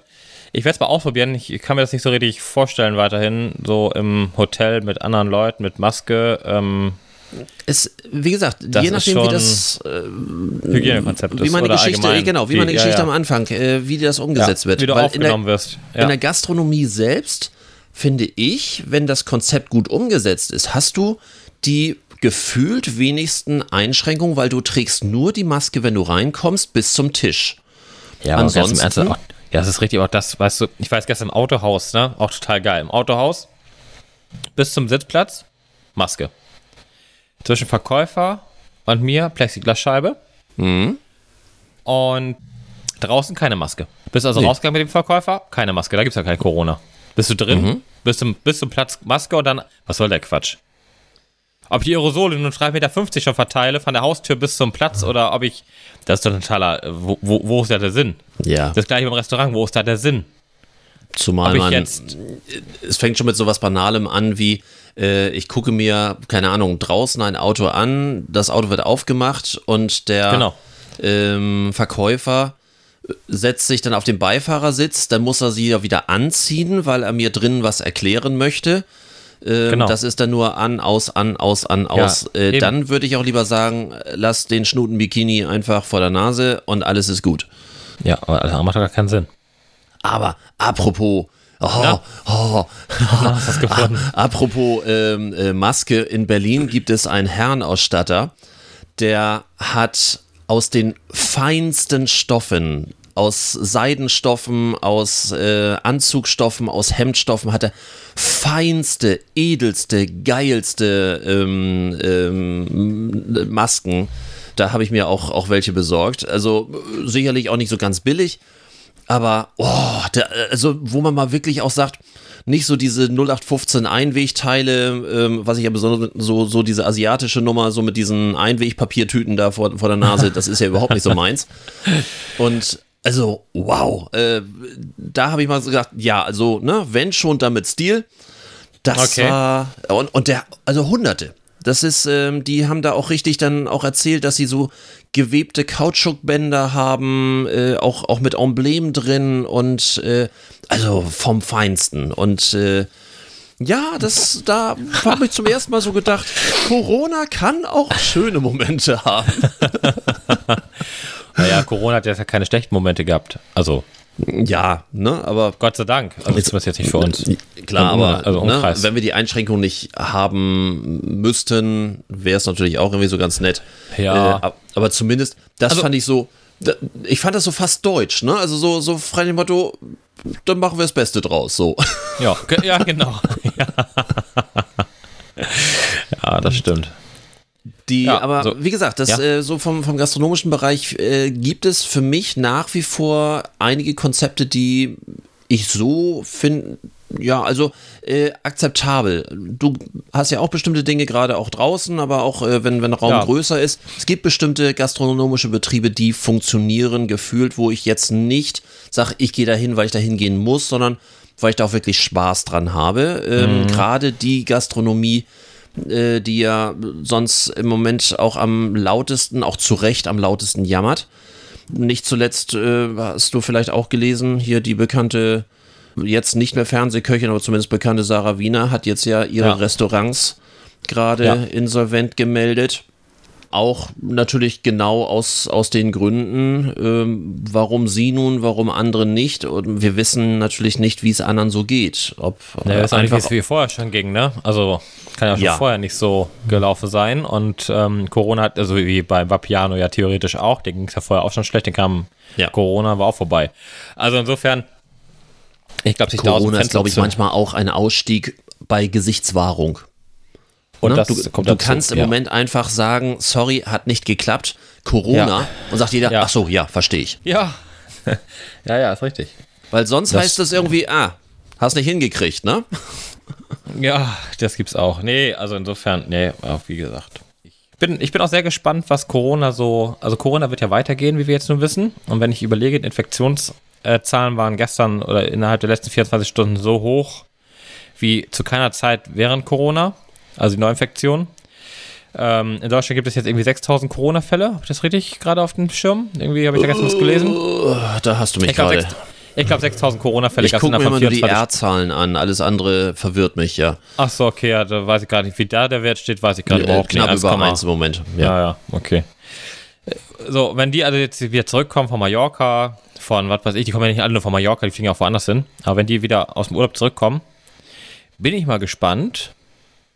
C: ich werde es mal ausprobieren. Ich kann mir das nicht so richtig vorstellen weiterhin. So im Hotel mit anderen Leuten, mit Maske. Ähm,
B: es, wie gesagt, je nachdem, wie das äh,
C: Hygienekonzept
B: ist. Wie meine Geschichte, allgemein. genau, wie meine Geschichte ja, ja. am Anfang, äh, wie das umgesetzt
C: ja,
B: wird.
C: Wie du
B: Weil
C: aufgenommen
B: in der,
C: wirst.
B: In der Gastronomie selbst finde ich, wenn das Konzept gut umgesetzt ist, hast du die gefühlt wenigsten Einschränkungen, weil du trägst nur die Maske, wenn du reinkommst, bis zum Tisch.
C: Ja, ansonsten. Ernst, auch, ja, das ist richtig, auch das, weißt du, ich war jetzt gestern im Autohaus, ne? Auch total geil. Im Autohaus bis zum Sitzplatz Maske. Zwischen Verkäufer und mir Plexiglasscheibe. Mhm. Und draußen keine Maske. Bist also nee. rausgegangen mit dem Verkäufer? Keine Maske, da gibt es ja kein Corona. Bist du drin? Mhm. Bist, zum, bis zum Platz Maske und dann, was soll der Quatsch? Ob ich die Aerosole nun 3,50 Meter schon verteile, von der Haustür bis zum Platz, oder ob ich. Das ist doch ein totaler. Wo, wo, wo ist da der Sinn?
B: Ja.
C: Das gleiche beim Restaurant, wo ist da der Sinn?
B: Zumal man. Jetzt, es fängt schon mit sowas Banalem an wie. Äh, ich gucke mir, keine Ahnung, draußen ein Auto an, das Auto wird aufgemacht und der genau. ähm, Verkäufer setzt sich dann auf den Beifahrersitz, dann muss er sie ja wieder anziehen, weil er mir drinnen was erklären möchte. Ähm, genau. Das ist dann nur an, aus, an, aus, an, aus. Ja, äh, dann würde ich auch lieber sagen, lass den Schnuten-Bikini einfach vor der Nase und alles ist gut.
C: Ja, aber andere macht doch gar keinen Sinn.
B: Aber apropos, oh,
C: Ja.
B: oh,
C: hast gefunden?
B: apropos ähm, äh, Maske, in Berlin gibt es einen Herrenausstatter, der hat aus den feinsten Stoffen, aus Seidenstoffen, aus äh, Anzugstoffen, aus Hemdstoffen, hat er feinste, edelste, geilste ähm, ähm, Masken. Da habe ich mir auch, auch welche besorgt. Also äh, sicherlich auch nicht so ganz billig. Aber, oh, der, also, wo man mal wirklich auch sagt, nicht so diese 0815 Einwegteile, ähm, was ich ja besonders so, so diese asiatische Nummer, so mit diesen Einwegpapiertüten da vor, vor der Nase, das ist ja überhaupt nicht so meins. Und also, wow, äh, da habe ich mal so gedacht, ja, also, ne, wenn schon, dann mit Stil. Das
C: Okay.
B: war, und, und der, also Hunderte. Das ist, ähm, die haben da auch richtig dann auch erzählt, dass sie so gewebte Kautschukbänder haben, äh, auch, auch mit Emblem drin und äh, also vom Feinsten. Und äh, ja, das, da habe ich zum ersten Mal so gedacht, Corona kann auch schöne Momente haben.
C: Naja, Corona hat ja keine schlechten Momente gehabt. Also,
B: Ja, ne, aber
C: Gott sei Dank. Also, zumindest jetzt nicht für uns.
B: Klar,
C: Um-
B: aber
C: also
B: ne, wenn wir die Einschränkung nicht haben müssten, wäre es natürlich auch irgendwie so ganz nett.
C: Ja.
B: Äh, ab- aber zumindest, das
C: Also-
B: fand ich so, ich fand das so fast deutsch, ne? Also so, so frei dem Motto, dann machen wir das Beste draus, so.
C: Ja, ja genau. ja. ja, das stimmt.
B: Die,
C: Ja,
B: aber
C: so-
B: wie gesagt, das
C: ja.
B: äh, so vom, vom gastronomischen Bereich äh, gibt es für mich nach wie vor einige Konzepte, die ich so finde, ja, also äh, akzeptabel. Du hast ja auch bestimmte Dinge gerade auch draußen, aber auch äh, wenn, wenn Raum
C: Ja.
B: größer ist. Es gibt bestimmte gastronomische Betriebe, die funktionieren gefühlt, wo ich jetzt nicht sage, ich gehe dahin, weil ich dahin gehen muss, sondern weil ich da auch wirklich Spaß dran habe. Ähm, Gerade die Gastronomie, äh, die ja sonst im Moment auch am lautesten, auch zu Recht am lautesten jammert. Nicht zuletzt äh, hast du vielleicht auch gelesen, hier die bekannte, jetzt nicht mehr Fernsehköchin, aber zumindest bekannte Sarah Wiener hat jetzt ja ihre
C: Ja.
B: Restaurants gerade
C: Ja.
B: insolvent gemeldet. Auch natürlich genau aus, aus den Gründen, ähm, warum sie nun, warum andere nicht. Und wir wissen natürlich nicht, wie es anderen so geht. Ob
C: Ja,
B: äh,
C: das ist eigentlich, wie
B: einfach-
C: es wie vorher schon ging, ne? Also kann ja schon
B: Ja.
C: vorher nicht so gelaufen sein. Und ähm, Corona hat, also wie bei Vapiano ja theoretisch auch, den ging es ja vorher auch schon schlecht, den kam
B: Ja.
C: Corona, war auch vorbei. Also insofern, ich glaube, sich
B: Corona ist, glaube ich, manchmal auch ein Ausstieg bei Gesichtswahrung.
C: Und
B: Ne?
C: das
B: du
C: kommt
B: du
C: dazu,
B: kannst im
C: ja.
B: Moment einfach sagen, sorry, hat nicht geklappt, Corona,
C: Ja.
B: und sagt jeder,
C: Ja.
B: ach so, ja, verstehe ich.
C: Ja. ja, ja, ist richtig.
B: Weil sonst
C: Das-
B: heißt es irgendwie, ah, hast nicht hingekriegt, ne?
C: Ja, das gibt's auch. Nee, also insofern, nee, auch wie gesagt. Ich bin, ich bin auch sehr gespannt, was Corona so, also Corona wird ja weitergehen, wie wir jetzt nun wissen. Und wenn ich überlege, die Infektionszahlen waren gestern oder innerhalb der letzten 24 Stunden so hoch wie zu keiner Zeit während Corona, also die Neuinfektion. Ähm, in Deutschland gibt es jetzt irgendwie 6000 Corona-Fälle. Habe ich das richtig gerade auf dem Schirm? Irgendwie habe ich da gestern was gelesen.
B: Oh, da hast du mich
C: Ich glaube,
B: gerade.
C: glaub, 6000 Corona-Fälle
B: Ich gucke mir immer nur die
C: 24
B: R-Zahlen an, alles andere verwirrt mich, ja.
C: Ach so, okay, ja, da weiß ich gerade nicht, wie da der Wert steht, weiß ich gerade
B: Äh,
C: überhaupt
B: knapp
C: nicht.
B: über
C: 1,1.
B: 1 im Moment.
C: Ja,
B: Ja.
C: ja, okay. Äh, So, wenn die also jetzt wieder zurückkommen von Mallorca, von was weiß ich, die kommen ja nicht alle nur von Mallorca, die fliegen ja auch woanders hin, aber wenn die wieder aus dem Urlaub zurückkommen, bin ich mal gespannt,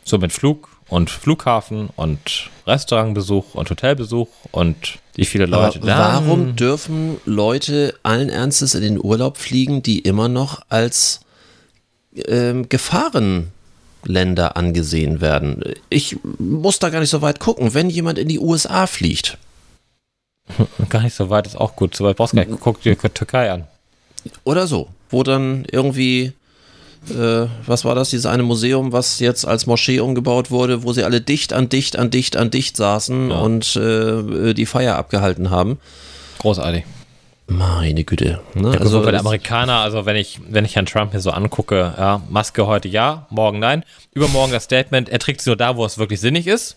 C: so mit Flug und Flughafen und Restaurantbesuch und Hotelbesuch und wie viele
B: Aber
C: Leute da.
B: warum dürfen Leute allen Ernstes in den Urlaub fliegen, die immer noch als ähm, Gefahrenländer angesehen werden? Ich muss da gar nicht so weit gucken. Wenn jemand in die USA fliegt,
C: Gar nicht so weit, ist auch gut. So weit brauchst du gar nicht. Guck dir Türkei an.
B: oder so, wo dann irgendwie, äh, was war das, dieses eine Museum, was jetzt als Moschee umgebaut wurde, wo sie alle dicht an dicht an dicht an dicht saßen
C: Ja.
B: und äh, die Feier abgehalten haben.
C: Großartig.
B: Meine Güte. Ne?
C: Ja, also bei
B: das-
C: Amerikaner, also wenn ich, wenn ich Herrn Trump mir so angucke, ja, Maske heute ja, morgen nein, übermorgen das Statement, er trägt sie nur da, wo es wirklich sinnig ist.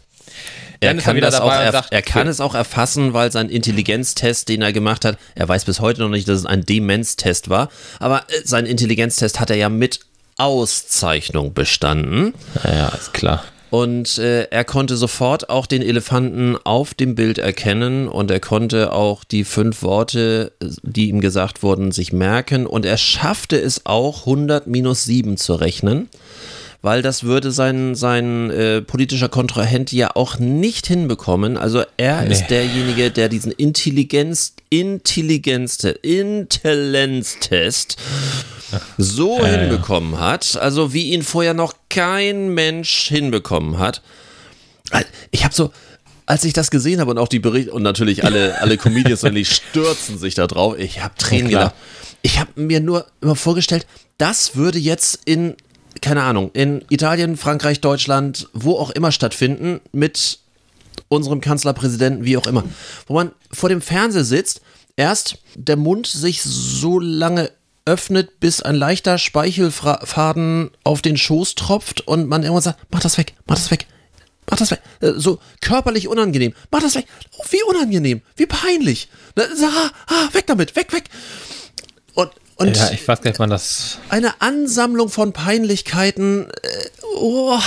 B: Er
C: er
B: kann,
C: und
B: erf-
C: sagt,
B: er kann es auch erfassen, weil sein Intelligenztest, den er gemacht hat, er weiß bis heute noch nicht, dass es ein Demenztest war, aber äh, sein Intelligenztest hat er ja mit Auszeichnung bestanden.
C: Ja, ist klar.
B: Und äh, er konnte sofort auch den Elefanten auf dem Bild erkennen und er konnte auch die fünf Worte, die ihm gesagt wurden, sich merken. Und er schaffte es auch, 100 minus 7 zu rechnen, weil das würde sein, sein äh, politischer Kontrahent ja auch nicht hinbekommen. Also er
C: Nee.
B: ist derjenige, der diesen Intelligenz, Intelligenztest, Intellenztest so
C: ja.
B: hinbekommen hat, also wie ihn vorher noch kein Mensch hinbekommen hat. Ich habe so, als ich das gesehen habe und auch die Berichte und natürlich alle, alle Comedians natürlich stürzen sich da drauf, ich habe Tränen
C: Ja,
B: gelacht. Ich habe mir nur immer vorgestellt, das würde jetzt in, keine Ahnung, in Italien, Frankreich, Deutschland, wo auch immer stattfinden, mit unserem Kanzlerpräsidenten, wie auch immer, wo man vor dem Fernseher sitzt, erst der Mund sich so lange öffnet, bis ein leichter Speichelfaden auf den Schoß tropft und man irgendwann sagt, mach das weg, mach das weg, mach das weg. Äh, So körperlich unangenehm, mach das weg. Oh, wie unangenehm, wie peinlich. Na, Ah, ah, weg damit, weg, weg. Und, und
C: Ja, ich weiß gar nicht, wann das.
B: eine Ansammlung von Peinlichkeiten. Äh, oh.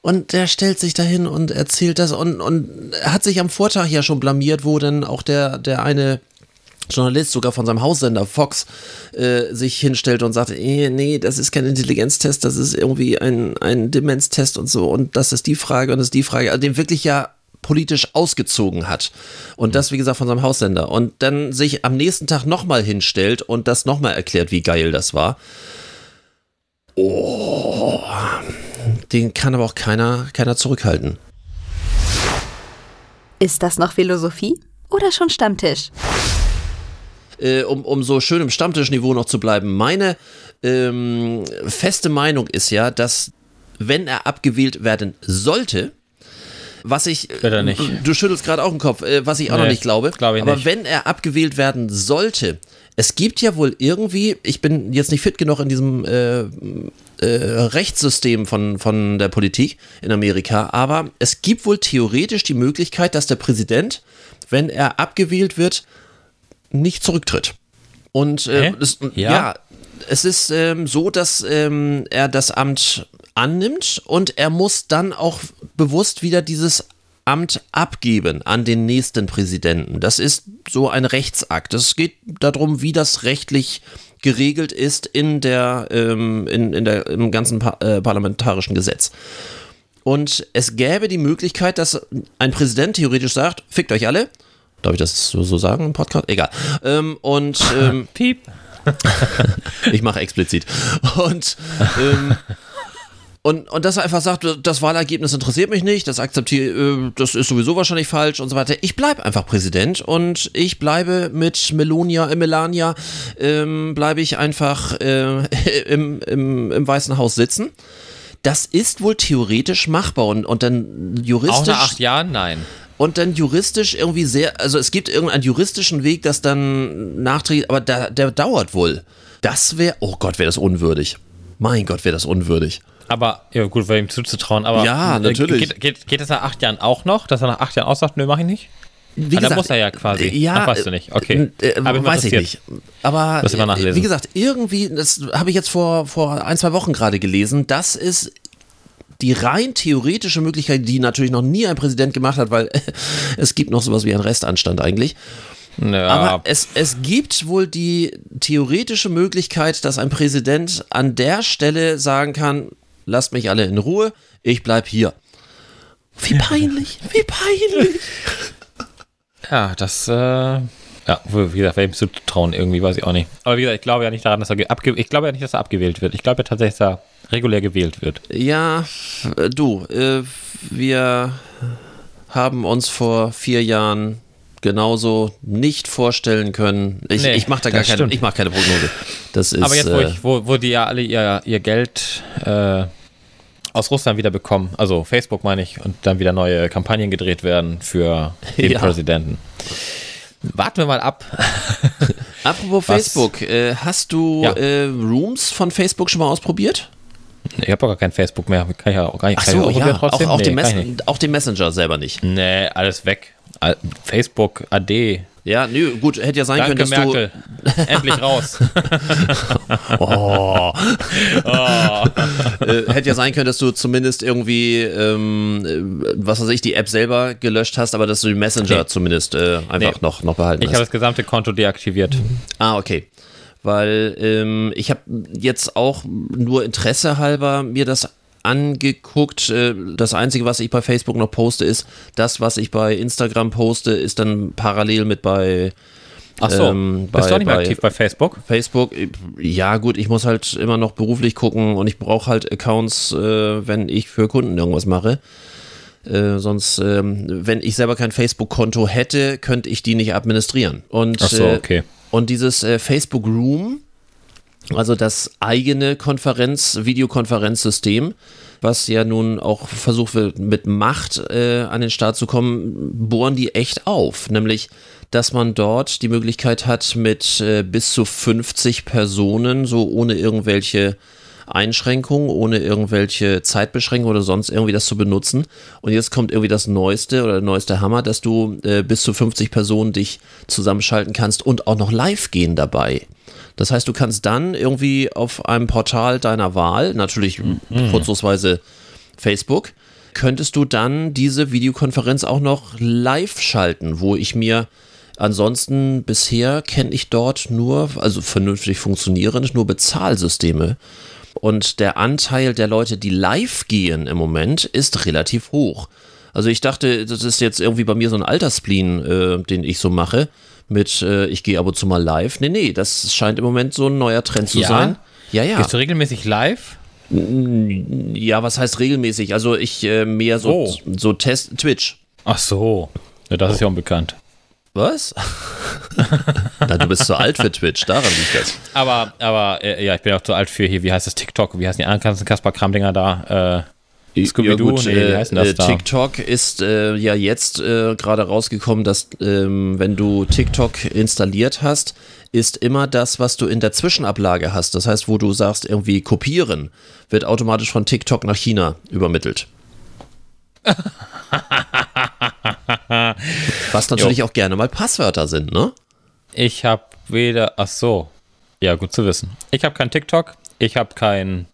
B: Und der stellt sich dahin und erzählt das und, und hat sich am Vortag ja schon blamiert, wo dann auch der, der eine Journalist sogar von seinem Haussender Fox äh, sich hinstellt und sagt, eh, nee, das ist kein Intelligenztest, das ist irgendwie ein, ein Demenztest und so und das ist die Frage und das ist die Frage, also den wirklich ja politisch ausgezogen hat und das wie gesagt von seinem Haussender und dann sich am nächsten Tag nochmal hinstellt und das nochmal erklärt, wie geil das war. Oh, den kann aber auch keiner, keiner zurückhalten.
A: Ist das noch Philosophie oder schon Stammtisch?
B: Äh, um, um so schön im Stammtischniveau noch zu bleiben, meine ähm, feste Meinung ist ja, dass wenn er abgewählt werden sollte, was ich, du schüttelst gerade auch den Kopf, äh, was ich auch noch
C: Nee,
B: nicht glaube,
C: glaub ich
B: aber
C: nicht.
B: wenn er abgewählt werden sollte, es gibt ja wohl irgendwie, ich bin jetzt nicht fit genug in diesem äh, äh, Rechtssystem von, von der Politik in Amerika, aber es gibt wohl theoretisch die Möglichkeit, dass der Präsident, wenn er abgewählt wird, nicht zurücktritt. Und äh, es, ja.
C: Ja?
B: es ist ähm, so, dass ähm, er das Amt annimmt und er muss dann auch bewusst wieder dieses Amt abgeben an den nächsten Präsidenten. Das ist so ein Rechtsakt. Es geht darum, wie das rechtlich geregelt ist in der, ähm, in, in der, im ganzen pa äh, parlamentarischen Gesetz. Und es gäbe die Möglichkeit, dass ein Präsident theoretisch sagt, fickt euch alle. Darf ich das so, so sagen im Podcast? Egal. Ähm, und ähm,
C: Piep.
B: ich mache explizit. Und, ähm, und, und dass er einfach sagt, das Wahlergebnis interessiert mich nicht, das akzeptiere, äh, das ist sowieso wahrscheinlich falsch und so weiter. Ich bleibe einfach Präsident und ich bleibe mit Melonia, äh, Melania, ähm, bleibe ich einfach äh, im, im, im Weißen Haus sitzen. Das ist wohl theoretisch machbar und, und dann
C: Auch
B: juristisch
C: nach acht Jahren? Nein.
B: Und dann juristisch irgendwie sehr, also es gibt irgendeinen juristischen Weg, das dann nachträglich, aber der, der dauert wohl. Das wäre, oh Gott, wäre das unwürdig. Mein Gott, wäre das unwürdig.
C: Aber, ja gut, wäre ihm zuzutrauen, aber.
B: Ja,
C: äh,
B: natürlich.
C: Geht, geht, geht das nach acht Jahren auch noch, dass er nach acht Jahren aussagt, nö, mach ich nicht?
B: Wie
C: Ah, da muss er ja quasi.
B: Ja,
C: Ach, weißt du nicht. Okay.
B: Äh, äh,
C: Aber mich
B: weiß ich nicht. Aber
C: Muss ich mal
B: äh,
C: nachlesen.
B: wie gesagt, irgendwie, das habe ich jetzt vor, vor ein, zwei Wochen gerade gelesen, das ist die rein theoretische Möglichkeit, die natürlich noch nie ein Präsident gemacht hat, weil es gibt noch sowas wie einen Restanstand eigentlich.
C: Ja,
B: Aber es, es gibt wohl die theoretische Möglichkeit, dass ein Präsident an der Stelle sagen kann, lasst mich alle in Ruhe, ich bleib hier. Wie peinlich, wie peinlich.
C: ja, das, äh, ja, wie gesagt, wäre ihm zutrauen, irgendwie, weiß ich auch nicht. Aber wie gesagt, ich glaube ja nicht daran, dass er ge- abge ich glaube ja nicht, dass er abgewählt wird. Ich glaube ja tatsächlich, dass er regulär gewählt wird.
B: Ja, äh, du, äh, wir haben uns vor vier Jahren genauso nicht vorstellen können. Ich,
C: Nee,
B: ich mache da gar keine,
C: stimmt.
B: ich mach keine Prognose. Das ist,
C: Aber jetzt, wo,
B: äh,
C: ich, wo, wo die ja alle ihr, ihr Geld äh, aus Russland wieder bekommen, also Facebook meine ich, und dann wieder neue Kampagnen gedreht werden für den
B: Ja.
C: Präsidenten. Warten wir mal ab.
B: apropos
C: Was?
B: Facebook, äh, hast du
C: Ja.
B: äh, Rooms von Facebook schon mal ausprobiert?
C: Ich habe auch gar kein Facebook mehr. Kann ich ja auch gar nicht.
B: Ach so, ja, auch, auch,
C: Nee,
B: den auch den Messenger selber nicht.
C: Nee, alles weg. Facebook, AD.
B: Ja, nö, gut, hätte ja sein
C: Danke,
B: können, dass
C: Merkel. Endlich raus.
B: oh. oh. äh, hätte ja sein können, dass du zumindest irgendwie, ähm, äh, was weiß ich, die App selber gelöscht hast, aber dass du den Messenger nee. zumindest äh, einfach nee. noch, noch behalten
C: ich
B: hast.
C: Ich habe das gesamte Konto deaktiviert.
B: Ah, okay. Weil ähm, ich habe jetzt auch nur Interesse halber mir das angeguckt. Äh, das Einzige, was ich bei Facebook noch poste, ist das, was ich bei Instagram poste, ist dann parallel mit bei
C: Ach so, ähm, bei, bist du auch nicht mehr aktiv bei Facebook?
B: Facebook, ja gut, ich muss halt immer noch beruflich gucken und ich brauche halt Accounts, äh, wenn ich für Kunden irgendwas mache. Äh, sonst, ähm, wenn ich selber kein Facebook-Konto hätte, könnte ich die nicht administrieren. Und,
C: Ach so, äh, okay.
B: Äh, und dieses äh, Facebook Room, also das eigene Konferenz-, Videokonferenzsystem, was ja nun auch versucht wird, mit Macht äh, an den Start zu kommen, bohren die echt auf. Nämlich, dass man dort die Möglichkeit hat, mit äh, bis zu 50 Personen, so ohne irgendwelche Einschränkungen, ohne irgendwelche Zeitbeschränkungen oder sonst irgendwie das zu benutzen. Und jetzt kommt irgendwie das Neueste oder der neueste Hammer, dass du äh, bis zu 50 Personen dich zusammenschalten kannst und auch noch live gehen dabei. Das heißt, du kannst dann irgendwie auf einem Portal deiner Wahl, natürlich mhm. vorzugsweise Facebook, könntest du dann diese Videokonferenz auch noch live schalten, wo ich mir ansonsten bisher kenne ich dort nur, also vernünftig funktionierend, nur Bezahlsysteme. Und der Anteil der Leute, die live gehen im Moment, ist relativ hoch. Also ich dachte, das ist jetzt irgendwie bei mir so ein Altersspleen, äh, den ich so mache mit äh, ich gehe ab und zu mal live. Nee, nee, das scheint im Moment so ein neuer Trend zu
C: ja?
B: sein. Ja, ja.
C: Gehst du regelmäßig live?
B: Ja, was heißt regelmäßig? Also ich äh, mehr so, oh. so Test Twitch.
C: Ach so. Ja, das oh. ist ja unbekannt.
B: Was? Na, du bist zu alt für Twitch, daran liegt das.
C: Aber, aber äh, ja, ich bin auch zu alt für hier, wie heißt das, TikTok, wie heißen die anderen ganzen Kaspar-Kram-Dinger da? Äh,
B: Scooby-Doo, ja, nee, wie äh, heißt das äh, da? TikTok ist äh, ja jetzt äh, gerade rausgekommen, dass ähm, wenn du TikTok installiert hast, ist immer das, was du in der Zwischenablage hast. Das heißt, wo du sagst, irgendwie kopieren, wird automatisch von TikTok nach China übermittelt. was natürlich jo. auch gerne mal Passwörter sind, ne?
C: Ich habe weder, ach so, ja gut zu wissen. Ich habe kein TikTok, ich habe kein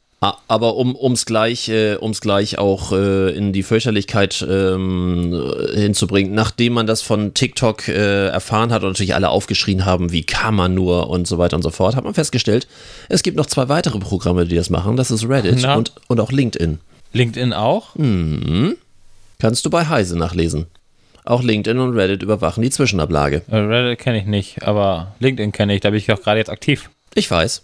B: aber um es gleich, äh, um's gleich auch äh, in die Fürchterlichkeit ähm, hinzubringen, nachdem man das von TikTok äh, erfahren hat und natürlich alle aufgeschrien haben, wie kann man nur und so weiter und so fort, hat man festgestellt, es gibt noch zwei weitere Programme, die das machen. Das ist Reddit und, und auch LinkedIn.
C: LinkedIn auch?
B: Mhm. Kannst du bei Heise nachlesen. Auch LinkedIn und Reddit überwachen die Zwischenablage.
C: Äh, Reddit kenne ich nicht, aber LinkedIn kenne ich, da bin ich auch gerade jetzt aktiv.
B: Ich weiß.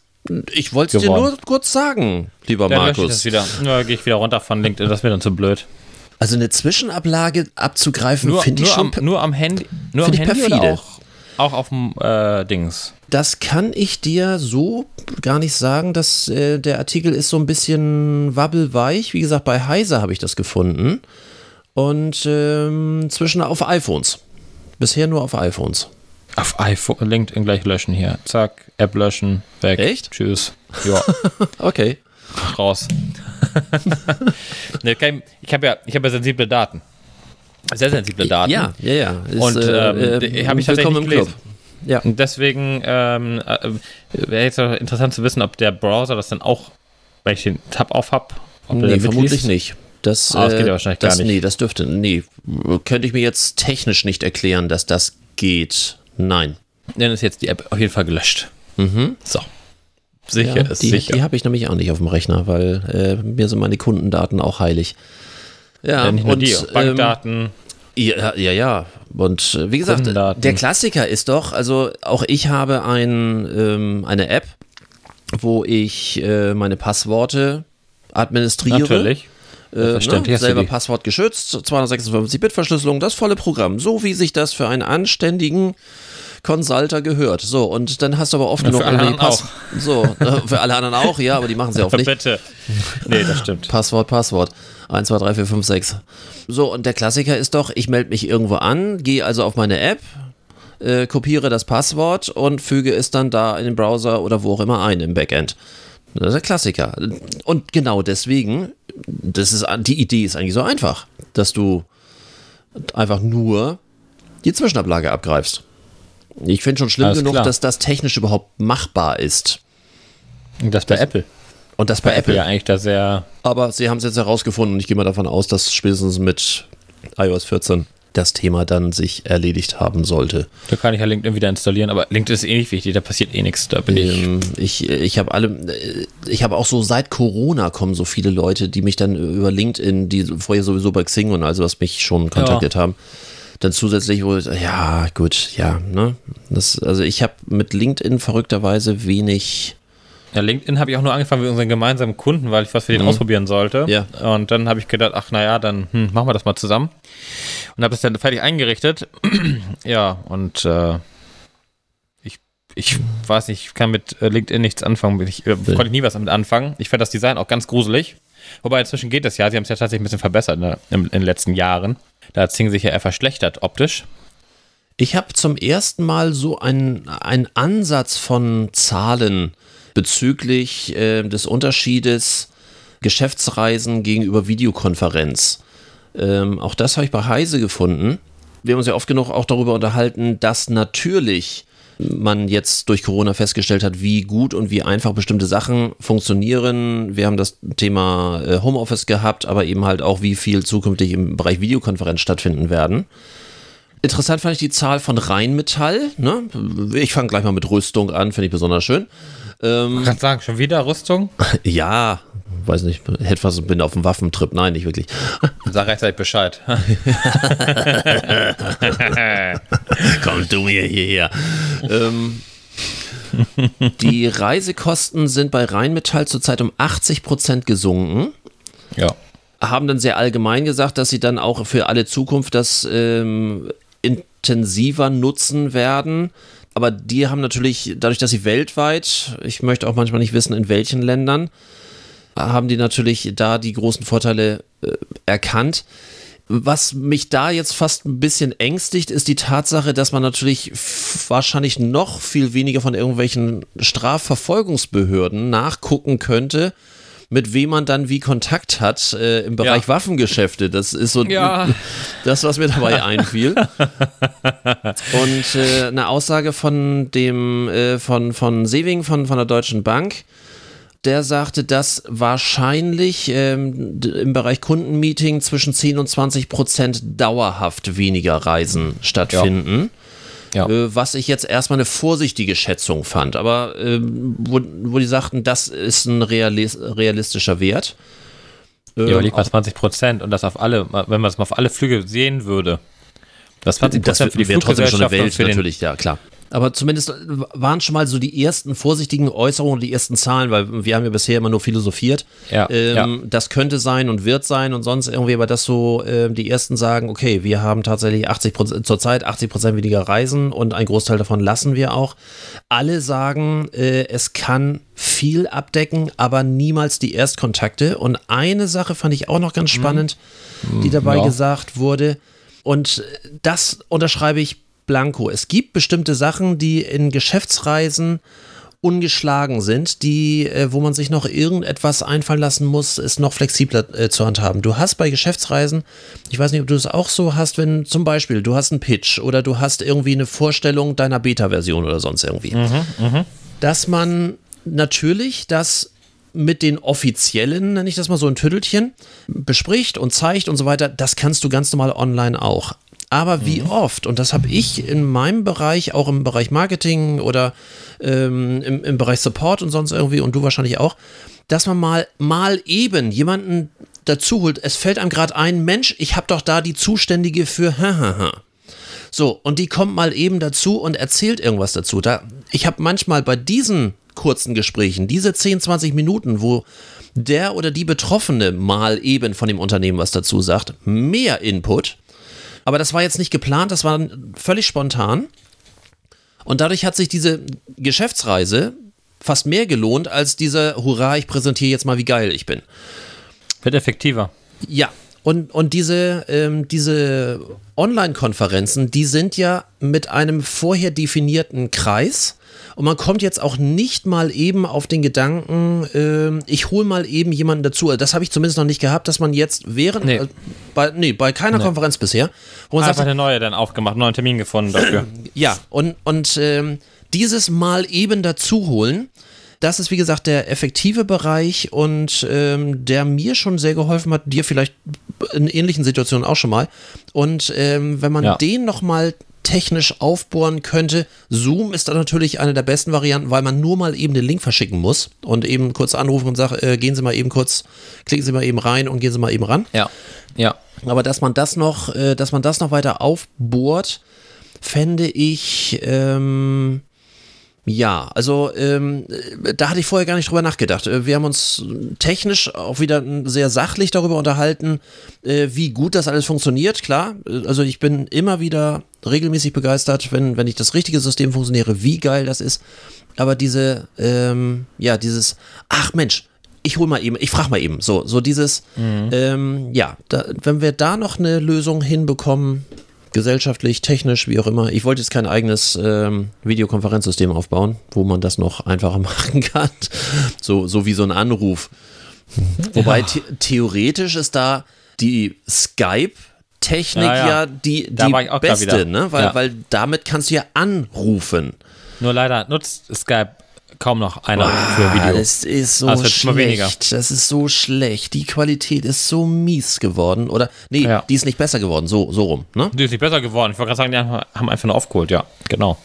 B: Ich wollte es dir nur kurz sagen, lieber
C: dann
B: Markus.
C: Ich das wieder. Ja, gehe ich wieder runter von LinkedIn, das wird dann zu blöd.
B: Also eine Zwischenablage abzugreifen, finde ich schon.
C: Am, nur am Handy, nur am Handy perfide. auch, auch auf dem äh, Dings.
B: Das kann ich dir so gar nicht sagen. Dass, äh, der Artikel ist so ein bisschen wabbelweich. Wie gesagt, bei Heise habe ich das gefunden. Und ähm, zwischen auf iPhones. Bisher nur auf iPhones.
C: Auf iPhone, LinkedIn gleich löschen hier. Zack, App löschen, weg.
B: Echt?
C: Tschüss. Ja.
B: okay.
C: Raus. nee, ich habe ja, hab ja sensible Daten. Sehr sensible Daten.
B: Ja, ja, ja.
C: Ist, Und ähm, äh, habe ich tatsächlich im gelesen. Club.
B: Ja.
C: Und deswegen ähm, äh, wäre jetzt interessant zu wissen, ob der Browser das dann auch, wenn ich den Tab auf habe,
B: nee, vermutlich nicht. Das,
C: ah, das geht ja wahrscheinlich
B: das,
C: gar nicht.
B: Nee, das dürfte, nee, könnte ich mir jetzt technisch nicht erklären, dass das geht. Nein.
C: Dann ist jetzt die App auf jeden Fall gelöscht.
B: Mhm.
C: So. Sicher
B: ja,
C: ist
B: die,
C: sicher.
B: Die habe ich nämlich auch nicht auf dem Rechner, weil äh, mir sind meine Kundendaten auch heilig. Ja,
C: ja nicht nur und, die, Bankdaten.
B: Ähm, ja, ja, ja. Und äh, wie gesagt, der Klassiker ist doch, also auch ich habe ein, ähm, eine App, wo ich äh, meine Passworte administriere.
C: Natürlich.
B: Äh, ne? selber Passwort geschützt, 256-Bit-Verschlüsselung, das volle Programm, so wie sich das für einen anständigen Consulter gehört. So, und dann hast du aber oft
C: ja, genug irgendwie Pass. Auch.
B: So, äh, für alle anderen auch, ja, aber die machen sie auch nicht.
C: Bitte. Nee, das stimmt.
B: Passwort, Passwort. 1, 2, 3, 4, 5, 6. So, und der Klassiker ist doch, ich melde mich irgendwo an, gehe also auf meine App, äh, kopiere das Passwort und füge es dann da in den Browser oder wo auch immer ein im Backend. Das ist der Klassiker. Und genau deswegen, das ist, die Idee ist eigentlich so einfach, dass du einfach nur die Zwischenablage abgreifst. Ich finde schon schlimm
C: Alles
B: genug,
C: klar.
B: dass das technisch überhaupt machbar ist.
C: Das bei Apple.
B: Und das bei,
C: Bei Apple
B: Apple.
C: ja eigentlich da sehr.
B: Aber sie haben es jetzt herausgefunden und ich gehe mal davon aus, dass spätestens mit iOS 14 das Thema dann sich erledigt haben sollte.
C: Da kann ich ja LinkedIn wieder installieren, aber LinkedIn ist eh nicht wichtig, da passiert eh nichts. Da bin ich.
B: Ähm, ich ich habe alle, äh, ich habe auch so seit Corona kommen so viele Leute, die mich dann über LinkedIn, die vorher sowieso bei Xing und also was mich schon kontaktiert haben, dann zusätzlich wo ich, ja gut, ja, ne, das, also ich habe mit LinkedIn verrückterweise wenig,
C: Ja, LinkedIn habe ich auch nur angefangen mit unseren gemeinsamen Kunden, weil ich was für den
B: Mhm.
C: ausprobieren sollte.
B: Ja.
C: Und dann habe ich gedacht, ach naja, dann hm, machen wir das mal zusammen. Und habe es dann fertig eingerichtet. ja, und äh, ich, ich weiß nicht, ich kann mit äh, LinkedIn nichts anfangen. Ich äh, konnte ich nie was damit anfangen. Ich fand das Design auch ganz gruselig. Wobei inzwischen geht das ja. Sie haben es ja tatsächlich ein bisschen verbessert ne, in, in den letzten Jahren. Da hat Zing sich ja eher verschlechtert optisch.
B: Ich habe zum ersten Mal so einen, einen Ansatz von Zahlen bezüglich äh, des Unterschiedes Geschäftsreisen gegenüber Videokonferenz. Ähm, auch das habe ich bei Heise gefunden. Wir haben uns ja oft genug auch darüber unterhalten, dass natürlich man jetzt durch Corona festgestellt hat, wie gut und wie einfach bestimmte Sachen funktionieren. Wir haben das Thema äh, Homeoffice gehabt, aber eben halt auch, wie viel zukünftig im Bereich Videokonferenz stattfinden werden. Interessant fand ich die Zahl von Rheinmetall. Ne? Ich fange gleich mal mit Rüstung an, finde ich besonders schön. Ähm,
C: Ich kann sagen, schon wieder Rüstung?
B: ja, weiß nicht, hätte bin auf dem Waffentrip. Nein, nicht wirklich.
C: Sag rechtzeitig Bescheid.
B: Komm du mir hierher. ähm, die Reisekosten sind bei Rheinmetall zurzeit um 80 Prozent gesunken.
C: ja.
B: haben dann sehr allgemein gesagt, dass sie dann auch für alle Zukunft das ähm, intensiver nutzen werden. Aber die haben natürlich, dadurch, dass sie weltweit, ich möchte auch manchmal nicht wissen, in welchen Ländern, haben die natürlich da die großen Vorteile äh, erkannt. Was mich da jetzt fast ein bisschen ängstigt, ist die Tatsache, dass man natürlich wahrscheinlich noch viel weniger von irgendwelchen Strafverfolgungsbehörden nachgucken könnte, mit wem man dann wie Kontakt hat äh, im Bereich
C: Ja.
B: Waffengeschäfte. Das ist so
C: Ja.
B: das, was mir dabei einfiel. Und äh, eine Aussage von dem äh, von, von Sewing von, von der Deutschen Bank, der sagte, dass wahrscheinlich ähm, im Bereich Kundenmeeting zwischen 10 und 20 Prozent dauerhaft weniger Reisen stattfinden.
C: Ja.
B: Äh, was ich jetzt erstmal eine vorsichtige Schätzung fand, aber ähm, wo, wo die sagten, das ist ein realis realistischer Wert.
C: Ja, überleg mal 20 Prozent und das auf alle, wenn man das mal auf alle Flüge sehen würde. Das 20
B: Das
C: Prozent für die
B: wäre trotzdem schon eine Welt,
C: für den,
B: natürlich, ja, klar. Aber zumindest waren schon mal so die ersten vorsichtigen Äußerungen, die ersten Zahlen, weil wir haben ja bisher immer nur philosophiert.
C: Ja,
B: ähm,
C: ja.
B: Das könnte sein und wird sein und sonst irgendwie, aber dass so ähm, die ersten sagen, okay, wir haben tatsächlich 80 Prozent, zurzeit 80 Prozent weniger Reisen und ein Großteil davon lassen wir auch. Alle sagen, äh, es kann viel abdecken, aber niemals die Erstkontakte. Und eine Sache fand ich auch noch ganz spannend, die dabei
C: ja.
B: gesagt wurde. Und das unterschreibe ich blanko. Es gibt bestimmte Sachen, die in Geschäftsreisen ungeschlagen sind, die, äh, wo man sich noch irgendetwas einfallen lassen muss, es noch flexibler äh, zu handhaben. Du hast bei Geschäftsreisen, ich weiß nicht, ob du es auch so hast, wenn zum Beispiel du hast einen Pitch oder du hast irgendwie eine Vorstellung deiner Beta-Version oder sonst irgendwie, dass man natürlich das mit den Offiziellen, nenne ich das mal so ein Tüdelchen, bespricht und zeigt und so weiter, das kannst du ganz normal online auch. Aber wie oft, und das habe ich in meinem Bereich, auch im Bereich Marketing oder ähm, im, im Bereich Support und sonst irgendwie, und du wahrscheinlich auch, dass man mal, mal eben jemanden dazu holt. Es fällt einem gerade ein, Mensch, ich habe doch da die Zuständige für hahaha. So, und die kommt mal eben dazu und erzählt irgendwas dazu. Da, ich habe manchmal bei diesen kurzen Gesprächen, diese 10, 20 Minuten, wo der oder die Betroffene mal eben von dem Unternehmen was dazu sagt, mehr Input. Aber das war jetzt nicht geplant, das war völlig spontan. Und dadurch hat sich diese Geschäftsreise fast mehr gelohnt als dieser Hurra, ich präsentiere jetzt mal, wie geil ich bin.
C: wird effektiver.
B: Ja, Und, und diese, ähm, diese Online-Konferenzen, die sind ja mit einem vorher definierten Kreis. Und man kommt jetzt auch nicht mal eben auf den Gedanken, äh, ich hole mal eben jemanden dazu. Also das habe ich zumindest noch nicht gehabt, dass man jetzt während,
C: Nee.
B: äh, bei, nee, bei keiner
C: Nee.
B: Konferenz bisher, wo man
C: Einfach
B: sagt,
C: eine neue dann aufgemacht, einen neuen Termin gefunden dafür.
B: ja, und, und ähm, dieses mal eben dazu holen, das ist wie gesagt der effektive Bereich und ähm, der mir schon sehr geholfen hat, dir vielleicht in ähnlichen Situationen auch schon mal. Und ähm, wenn man
C: Ja.
B: den nochmal technisch aufbohren könnte, Zoom ist dann natürlich eine der besten Varianten, weil man nur mal eben den Link verschicken muss und eben kurz anrufen und sagen, äh, gehen Sie mal eben kurz, klicken Sie mal eben rein und gehen Sie mal eben ran.
C: Ja. Ja.
B: Aber dass man das noch, äh, dass man das noch weiter aufbohrt, fände ich, ähm, ja, also ähm, äh, da hatte ich vorher gar nicht drüber nachgedacht. Äh, Wir haben uns technisch auch wieder sehr sachlich darüber unterhalten, äh, wie gut das alles funktioniert. Klar, äh, also ich bin immer wieder regelmäßig begeistert, wenn, wenn ich das richtige System funktioniere, wie geil das ist. Aber diese, ähm, ja, dieses, ach Mensch, ich hol mal eben, ich frage mal eben, so, so dieses, ähm, ja, da, wenn wir da noch eine Lösung hinbekommen, gesellschaftlich, technisch, wie auch immer. Ich wollte jetzt kein eigenes ähm, Videokonferenzsystem aufbauen, wo man das noch einfacher machen kann. So, so wie so ein Anruf. Wobei the theoretisch ist da die Skype-Technik ja,
C: Ja, ja.
B: die, die beste, ne? Weil,
C: Ja.
B: weil damit kannst du ja anrufen.
C: Nur leider nutzt Skype kaum noch einer
B: Ah,
C: für Video.
B: Das ist so
C: Also
B: schlecht. Das ist so schlecht. Die Qualität ist so mies geworden. Oder, nee,
C: Ja.
B: die ist nicht besser geworden. So, so rum, ne?
C: Die ist nicht besser geworden. Ich wollte gerade sagen, die haben einfach nur aufgeholt, ja, genau.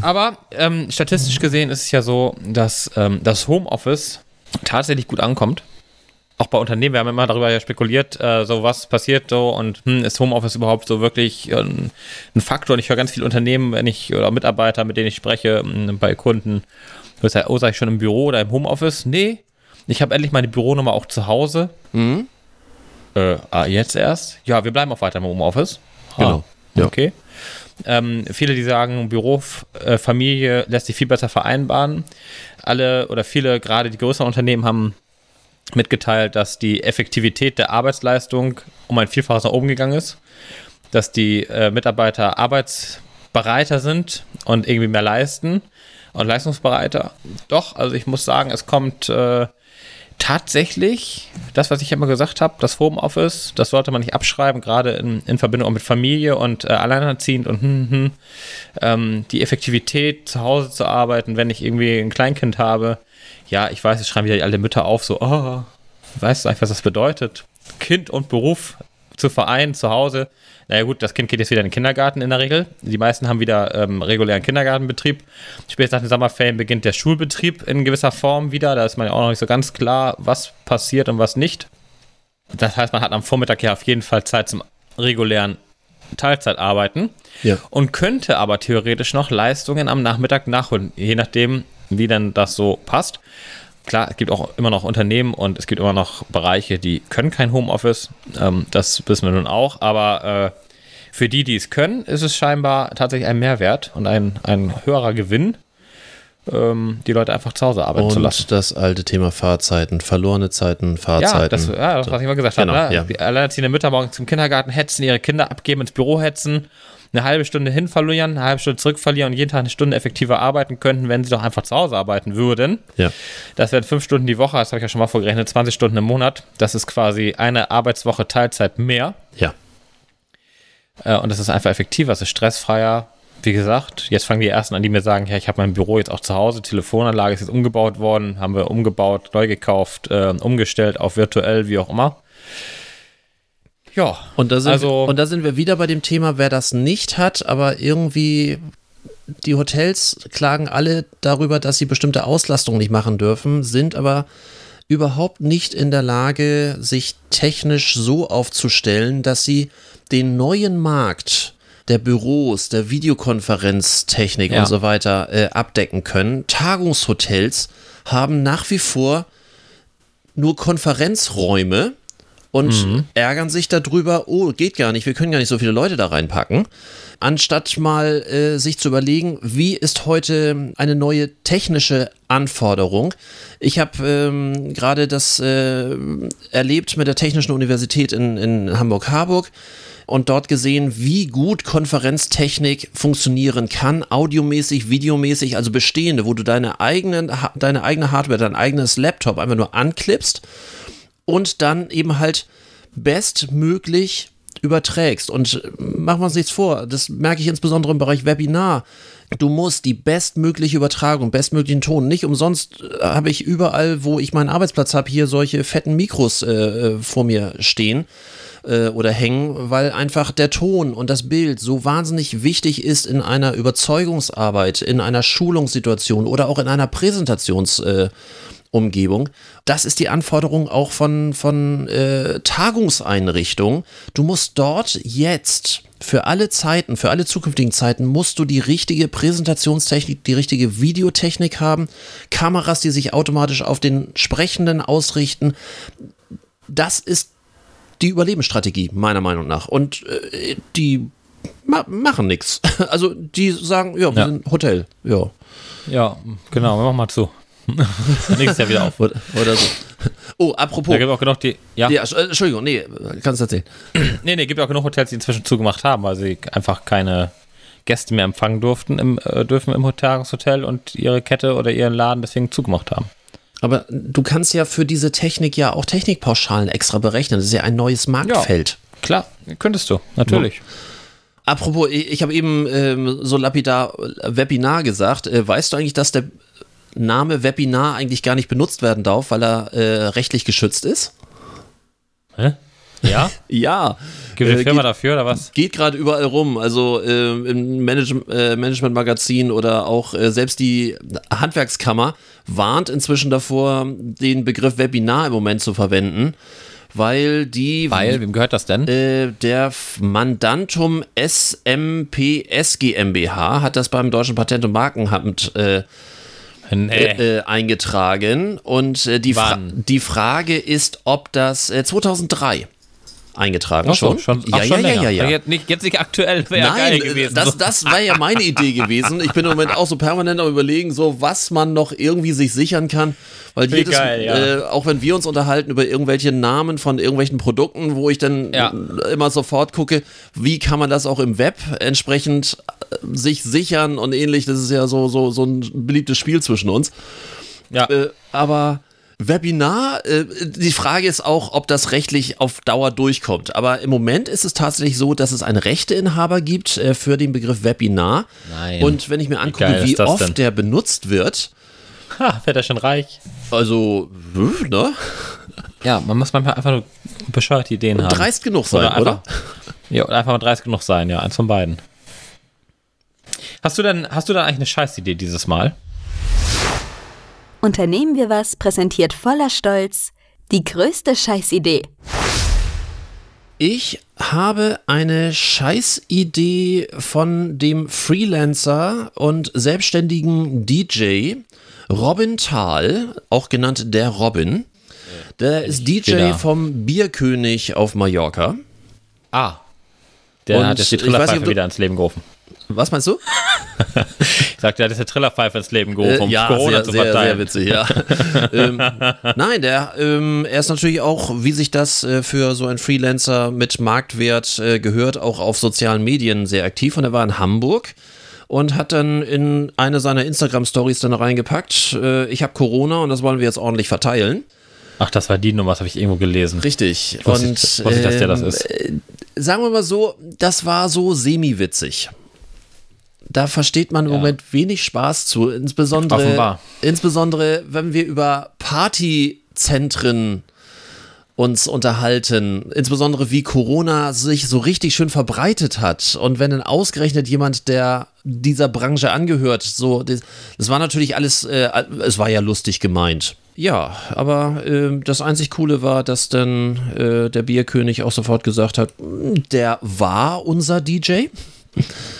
C: Aber ähm, statistisch gesehen ist es ja so, dass ähm, das Homeoffice tatsächlich gut ankommt. Auch bei Unternehmen, wir haben immer darüber ja spekuliert, äh, so was passiert so und hm, ist Homeoffice überhaupt so wirklich ähm, ein Faktor? Und ich höre ganz viele Unternehmen, wenn ich oder Mitarbeiter, mit denen ich spreche, hm, bei Kunden, ich sage, oh, sei ich schon im Büro oder im Homeoffice? Nee, ich habe endlich meine Büronummer auch zu Hause. Äh, ah, jetzt erst? Ja, wir bleiben auch weiter im Homeoffice. Ah,
B: Genau, ja.
C: Okay. Ähm, viele, die sagen, Büro, äh, Familie lässt sich viel besser vereinbaren. Alle oder viele, gerade die größeren Unternehmen, haben mitgeteilt, dass die Effektivität der Arbeitsleistung um ein Vielfaches nach oben gegangen ist, dass die äh, Mitarbeiter arbeitsbereiter sind und irgendwie mehr leisten und leistungsbereiter. Doch, also ich muss sagen, es kommt äh, tatsächlich, das, was ich immer gesagt habe, das Homeoffice, das sollte man nicht abschreiben, gerade in, in Verbindung mit Familie und äh, alleinerziehend und hm, hm, ähm, die Effektivität, zu Hause zu arbeiten, wenn ich irgendwie ein Kleinkind habe. Ja, ich weiß, es schreiben wieder die alte Mütter auf, so, oh, weißt du eigentlich, was das bedeutet? Kind und Beruf zu vereinen, zu Hause. Naja gut, das Kind geht jetzt wieder in den Kindergarten in der Regel. Die meisten haben wieder ähm, regulären Kindergartenbetrieb. Spätestens nach den Sommerferien beginnt der Schulbetrieb in gewisser Form wieder. Da ist man ja auch noch nicht so ganz klar, was passiert und was nicht. Das heißt, man hat am Vormittag ja auf jeden Fall Zeit zum regulären Teilzeitarbeiten
B: Ja.
C: und könnte aber theoretisch noch Leistungen am Nachmittag nachholen, je nachdem, wie denn das so passt. Klar, es gibt auch immer noch Unternehmen und es gibt immer noch Bereiche, die können kein Homeoffice. Ähm, das wissen wir nun auch. Aber äh, für die, die es können, ist es scheinbar tatsächlich ein Mehrwert und ein, ein höherer Gewinn, ähm, die Leute einfach zu Hause arbeiten zu lassen.
B: Und das alte Thema Fahrzeiten, verlorene Zeiten, Fahrzeiten.
C: Ja, das, ja, das was ich mal gesagt
B: Genau,
C: habe. Ne?
B: ja.
C: Die alleinerziehende Mütter morgens zum Kindergarten hetzen, ihre Kinder abgeben, ins Büro hetzen, eine halbe Stunde hin verlieren, eine halbe Stunde zurück verlieren und jeden Tag eine Stunde effektiver arbeiten könnten, wenn sie doch einfach zu Hause arbeiten würden.
B: Ja.
C: Das wären fünf Stunden die Woche, das habe ich ja schon mal vorgerechnet, 20 Stunden im Monat. Das ist quasi eine Arbeitswoche Teilzeit mehr.
B: Ja.
C: Äh, und das ist einfach effektiver, es ist stressfreier. Wie gesagt, jetzt fangen die ersten an, die mir sagen, ja, ich habe mein Büro jetzt auch zu Hause, Telefonanlage ist jetzt umgebaut worden, haben wir umgebaut, neu gekauft, äh, umgestellt auf virtuell, wie auch immer. Ja,
B: Und da, sind,
C: Also-
B: und da sind wir wieder bei dem Thema, wer das nicht hat, aber irgendwie die Hotels klagen alle darüber, dass sie bestimmte Auslastungen nicht machen dürfen, sind aber überhaupt nicht in der Lage, sich technisch so aufzustellen, dass sie den neuen Markt der Büros, der Videokonferenztechnik
C: Ja.
B: und so weiter äh, abdecken können. Tagungshotels haben nach wie vor nur Konferenzräume und ärgern sich darüber, oh, geht gar nicht, wir können gar nicht so viele Leute da reinpacken. Anstatt mal äh, sich zu überlegen, wie ist heute eine neue technische Anforderung. Ich habe ähm, gerade das äh, erlebt mit der Technischen Universität in, in Hamburg-Harburg und dort gesehen, wie gut Konferenztechnik funktionieren kann, audiomäßig, videomäßig, also bestehende, wo du deine, eigenen, deine eigene Hardware, dein eigenes Laptop einfach nur anklippst und dann eben halt bestmöglich überträgst. Und machen wir uns nichts vor, das merke ich insbesondere im Bereich Webinar. Du musst die bestmögliche Übertragung, bestmöglichen Ton. Nicht umsonst äh, habe ich überall, wo ich meinen Arbeitsplatz habe, hier solche fetten Mikros äh, äh, vor mir stehen äh, oder hängen, weil einfach der Ton und das Bild so wahnsinnig wichtig ist in einer Überzeugungsarbeit, in einer Schulungssituation oder auch in einer Präsentations- äh, Umgebung. Das ist die Anforderung auch von, von äh, Tagungseinrichtungen. Du musst dort jetzt für alle Zeiten, für alle zukünftigen Zeiten, musst du die richtige Präsentationstechnik, die richtige Videotechnik haben, Kameras, die sich automatisch auf den Sprechenden ausrichten. Das ist die Überlebensstrategie, meiner Meinung nach. Und äh, die ma machen nichts. Also die sagen, ja, wir ja. sind Hotel. Ja.
C: Ja, genau, wir machen mal zu. Nächstes Jahr wieder auf.
B: Oder, oder so. Oh, apropos.
C: Da gibt auch genug, die. Ja.
B: ja Entschuldigung, nee, kannst du erzählen.
C: nee, nee, gibt auch genug Hotels, die inzwischen zugemacht haben, weil sie einfach keine Gäste mehr empfangen durften im, äh, dürfen im Hotel und ihre Kette oder ihren Laden deswegen zugemacht haben.
B: Aber du kannst ja für diese Technik ja auch Technikpauschalen extra berechnen. Das ist ja ein neues Marktfeld. Ja,
C: klar, könntest du, natürlich. Ja.
B: Apropos, ich, ich habe eben ähm, so lapidar Webinar gesagt. Äh, weißt du eigentlich, dass der Name Webinar eigentlich gar nicht benutzt werden darf, weil er äh, rechtlich geschützt ist?
C: Hä? Ja?
B: ja.
C: Gibt eine äh, Firma geht, dafür oder was?
B: Geht gerade überall rum. Also äh, im Manage äh, Management-Magazin oder auch äh, selbst die Handwerkskammer warnt inzwischen davor, den Begriff Webinar im Moment zu verwenden. Weil die.
C: Weil, wem gehört das denn?
B: Äh, der Mandantum SMPS GmbH hat das beim Deutschen Patent- und Markenamt äh, Nee. Äh, eingetragen. Und äh, die, Fra die Frage ist, ob das äh, 2003 eingetragen
C: Ach schon. schon.
B: Ja,
C: schon
B: ja, ja, ja, ja.
C: Jetzt nicht, jetzt nicht aktuell, wäre geil gewesen.
B: Das, das war ja meine Idee gewesen. Ich bin im Moment auch so permanent am überlegen, so was man noch irgendwie sich sichern kann. Weil jedes, geil, ja. äh, auch wenn wir uns unterhalten über irgendwelche Namen von irgendwelchen Produkten, wo ich dann ja. immer sofort gucke, wie kann man das auch im Web entsprechend äh, sich sichern und ähnlich. Das ist ja so, so, so ein beliebtes Spiel zwischen uns. Ja. Äh, aber Webinar, äh, die Frage ist auch, ob das rechtlich auf Dauer durchkommt. Aber im Moment ist es tatsächlich so, dass es einen Rechteinhaber gibt äh, für den Begriff Webinar. Nein. Und wenn ich mir angucke, wie, wie oft denn? der benutzt wird.
C: Ha, wird er schon reich.
B: Also, ne?
C: Ja, man muss manchmal einfach nur bescheuerte Ideen
B: Und
C: haben.
B: dreist genug sein, oder?
C: Einfach, oder? Ja, oder einfach mal dreist genug sein, ja, eins von beiden. Hast du denn, hast du dann eigentlich eine Scheißidee dieses Mal?
A: Unternehmen wir was präsentiert voller Stolz die größte Scheißidee.
B: Ich habe eine Scheißidee von dem Freelancer und selbstständigen DJ Robin Thal, auch genannt der Robin. Der ist DJ wieder. vom Bierkönig auf Mallorca.
C: Ah. Der und hat jetzt die Trillerpfeife wieder ins Leben gerufen.
B: Was meinst du?
C: ich sagte, er hat jetzt eine Trillerpfeife ins Leben gerufen, um
B: äh, ja, Corona sehr, zu verteilen. Sehr, sehr witzig, ja. ähm, nein, der, ähm, er ist natürlich auch, wie sich das äh, für so ein Freelancer mit Marktwert äh, gehört, auch auf sozialen Medien sehr aktiv und er war in Hamburg und hat dann in eine seiner Instagram-Stories dann reingepackt, äh, ich habe Corona und das wollen wir jetzt ordentlich verteilen.
C: Ach, das war die Nummer, das habe ich irgendwo gelesen.
B: Richtig.
C: Wusste und ich, wusste, dass der das ist.
B: Äh, sagen wir mal so, das war so semi-witzig da versteht man im ja. Moment wenig Spaß zu, insbesondere, Offenbar. insbesondere wenn wir über Partyzentren uns unterhalten, insbesondere wie Corona sich so richtig schön verbreitet hat und wenn dann ausgerechnet jemand, der dieser Branche angehört, so, das, das war natürlich alles, äh, es war ja lustig gemeint. Ja, aber äh, das einzig Coole war, dass dann äh, der Bierkönig auch sofort gesagt hat, der war unser DJ.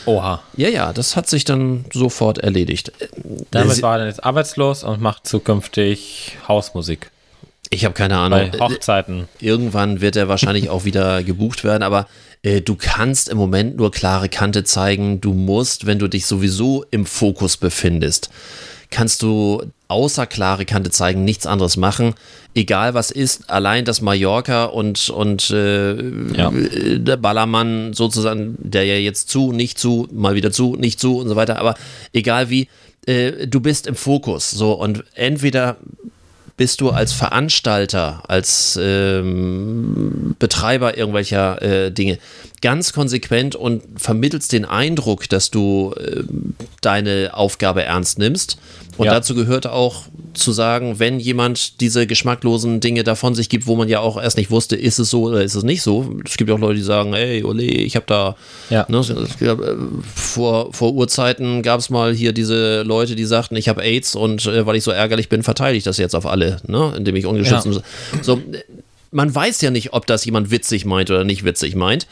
C: Oha.
B: Ja, ja, das hat sich dann sofort erledigt.
C: Damit war er dann jetzt arbeitslos und macht zukünftig Hausmusik.
B: Ich habe keine Ahnung.
C: Bei Hochzeiten.
B: Irgendwann wird er wahrscheinlich auch wieder gebucht werden, aber äh, du kannst im Moment nur klare Kante zeigen. Du musst, wenn du dich sowieso im Fokus befindest, kannst du außer klare Kante zeigen, nichts anderes machen. Egal was ist, allein das Mallorca und, und äh,
C: Ja.
B: der Ballermann sozusagen, der ja jetzt zu, nicht zu, mal wieder zu, nicht zu und so weiter, aber egal wie, äh, du bist im Fokus. So und entweder bist du als Veranstalter, als ähm, Betreiber irgendwelcher äh, Dinge ganz konsequent und vermittelst den Eindruck, dass du ähm, deine Aufgabe ernst nimmst. Und
C: Ja.
B: dazu gehört auch zu sagen, wenn jemand diese geschmacklosen Dinge davon sich gibt, wo man ja auch erst nicht wusste, ist es so oder ist es nicht so. Es gibt ja auch Leute, die sagen, hey, ole, ich habe da
C: Ja.
B: Ne, äh, vor, vor Urzeiten gab es mal hier diese Leute, die sagten, ich habe AIDS und äh, weil ich so ärgerlich bin, verteile ich das jetzt auf alle, ne, indem ich ungeschützt.
C: Ja.
B: So, äh, man weiß ja nicht, ob das jemand witzig meint oder nicht witzig meint.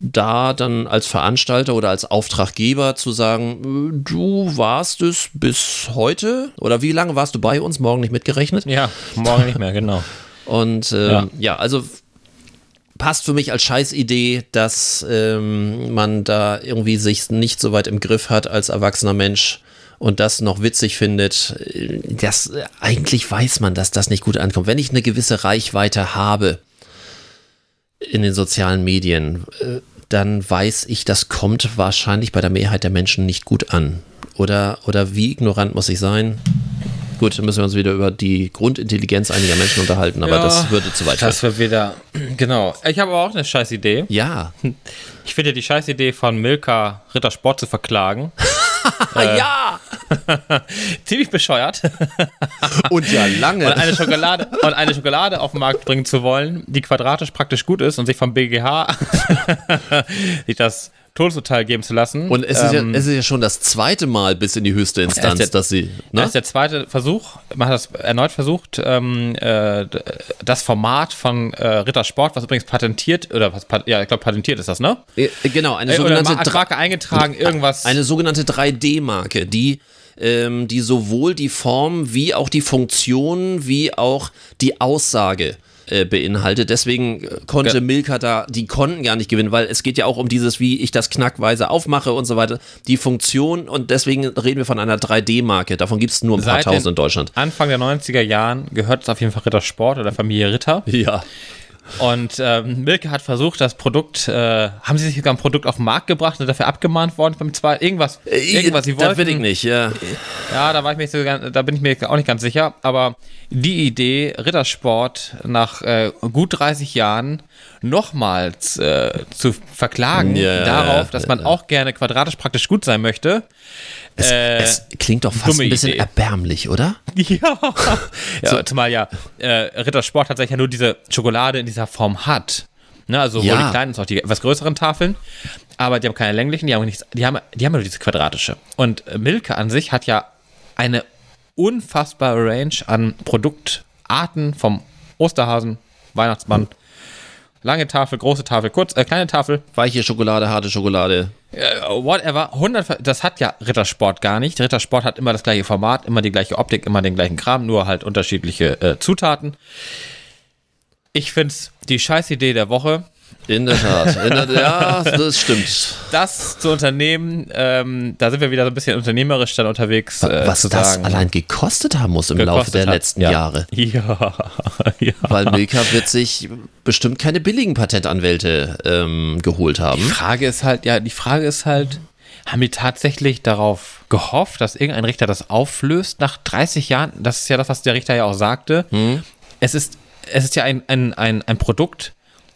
B: Da dann als Veranstalter oder als Auftraggeber zu sagen, äh, du warst es bis heute oder wie lange warst du bei uns, morgen nicht mitgerechnet?
C: Ja, morgen nicht mehr, genau.
B: Und ähm,
C: Ja.
B: ja. also passt für mich als Scheißidee, dass ähm, man da irgendwie sich nicht so weit im Griff hat als erwachsener Mensch und das noch witzig findet. Das, eigentlich weiß man, dass das nicht gut ankommt. Wenn ich eine gewisse Reichweite habe in den sozialen Medien, äh, dann weiß ich, das kommt wahrscheinlich bei der Mehrheit der Menschen nicht gut an. Oder, oder wie ignorant muss ich sein? Gut, dann müssen wir uns wieder über die Grundintelligenz einiger Menschen unterhalten, aber
C: Ja,
B: das würde zu weit führen.
C: Das wird wieder, genau. Ich habe aber auch eine scheiß Idee.
B: Ja.
C: Ich finde die scheiß Idee von Milka Rittersport zu verklagen
B: ja!
C: ziemlich bescheuert.
B: Und ja lange.
C: und eine Schokolade und eine Schokolade auf den Markt bringen zu wollen, die quadratisch praktisch gut ist und sich vom BGH sich das Todesurteil geben zu lassen.
B: Und es ist, ja,
C: Ähm,
B: es ist ja schon das zweite Mal bis in die höchste Instanz,
C: der-
B: dass sie.
C: Das
B: Ne?
C: ist der zweite Versuch. Man hat das erneut versucht, ähm, äh, das Format von äh, Rittersport, was übrigens patentiert, oder was, ja, ich glaube, patentiert ist das, ne?
B: Äh, Genau, eine
C: Äh,
B: sogenannte, Dra-
C: Marke eingetragen, irgendwas.
B: eine sogenannte 3D-Marke, die, ähm, die sowohl die Form wie auch die Funktion wie auch die Aussage äh, beinhaltet. Deswegen äh, konnte
C: Ja.
B: Milka da, die konnten gar nicht gewinnen, weil es geht ja auch um dieses, wie ich das knackweise aufmache und so weiter. Die Funktion und deswegen reden wir von einer 3D-Marke. Davon gibt es nur ein paar
C: Seit den
B: tausend in Deutschland.
C: Anfang der 90er Jahren gehört es auf jeden Fall Rittersport oder Familie Ritter.
B: Ja.
C: Und ähm, Milke hat versucht, das Produkt, äh, haben sie sich sogar ein Produkt auf den Markt gebracht und dafür abgemahnt worden beim zweiten, irgendwas, irgendwas, sie
B: Äh, Das
C: wollten.
B: will ich nicht, ja.
C: Ja, da war ich mir nicht so, da bin ich mir auch nicht ganz sicher. Aber die Idee, Rittersport nach äh, gut 30 Jahren nochmals äh, zu verklagen,
B: Ja,
C: darauf, dass man auch gerne quadratisch praktisch gut sein möchte.
B: Es,
C: Äh,
B: es klingt doch fast ein bisschen
C: Idee.
B: erbärmlich, oder?
C: Ja. ja Zumal ja äh, Rittersport tatsächlich ja nur diese Schokolade in dieser Form hat. Ne, also sowohl
B: Ja.
C: die kleinen als auch die etwas größeren Tafeln. Aber die haben keine länglichen, die haben nichts, die haben, die haben nur diese quadratische. Und äh, Milka an sich hat ja eine unfassbare Range an Produktarten vom Osterhasen, Weihnachtsmann, lange Tafel, große Tafel, kurz, äh, kleine Tafel,
B: Weiche Schokolade, harte Schokolade.
C: äh, whatever, 100, Ver- das hat ja Rittersport gar nicht. Rittersport hat immer das gleiche Format, immer die gleiche Optik, immer den gleichen Kram, nur halt unterschiedliche äh, Zutaten. Ich finde es die Scheißidee der Woche,
B: In der Tat. In der, ja, das stimmt.
C: das zu unternehmen. Ähm, da sind wir wieder so ein bisschen unternehmerisch dann unterwegs. Äh,
B: Was das
C: sagen,
B: allein gekostet haben muss im Laufe der
C: hat.
B: letzten
C: ja.
B: Jahre.
C: Ja, ja.
B: Weil Milka wird sich bestimmt keine billigen Patentanwälte ähm, geholt
C: Die
B: haben.
C: Frage ist halt, ja, die Frage ist halt, haben die tatsächlich darauf gehofft, dass irgendein Richter das auflöst nach 30 Jahren? Das ist ja das, was der Richter ja auch sagte. Es ist, es ist ja ein, ein, ein, ein Produkt,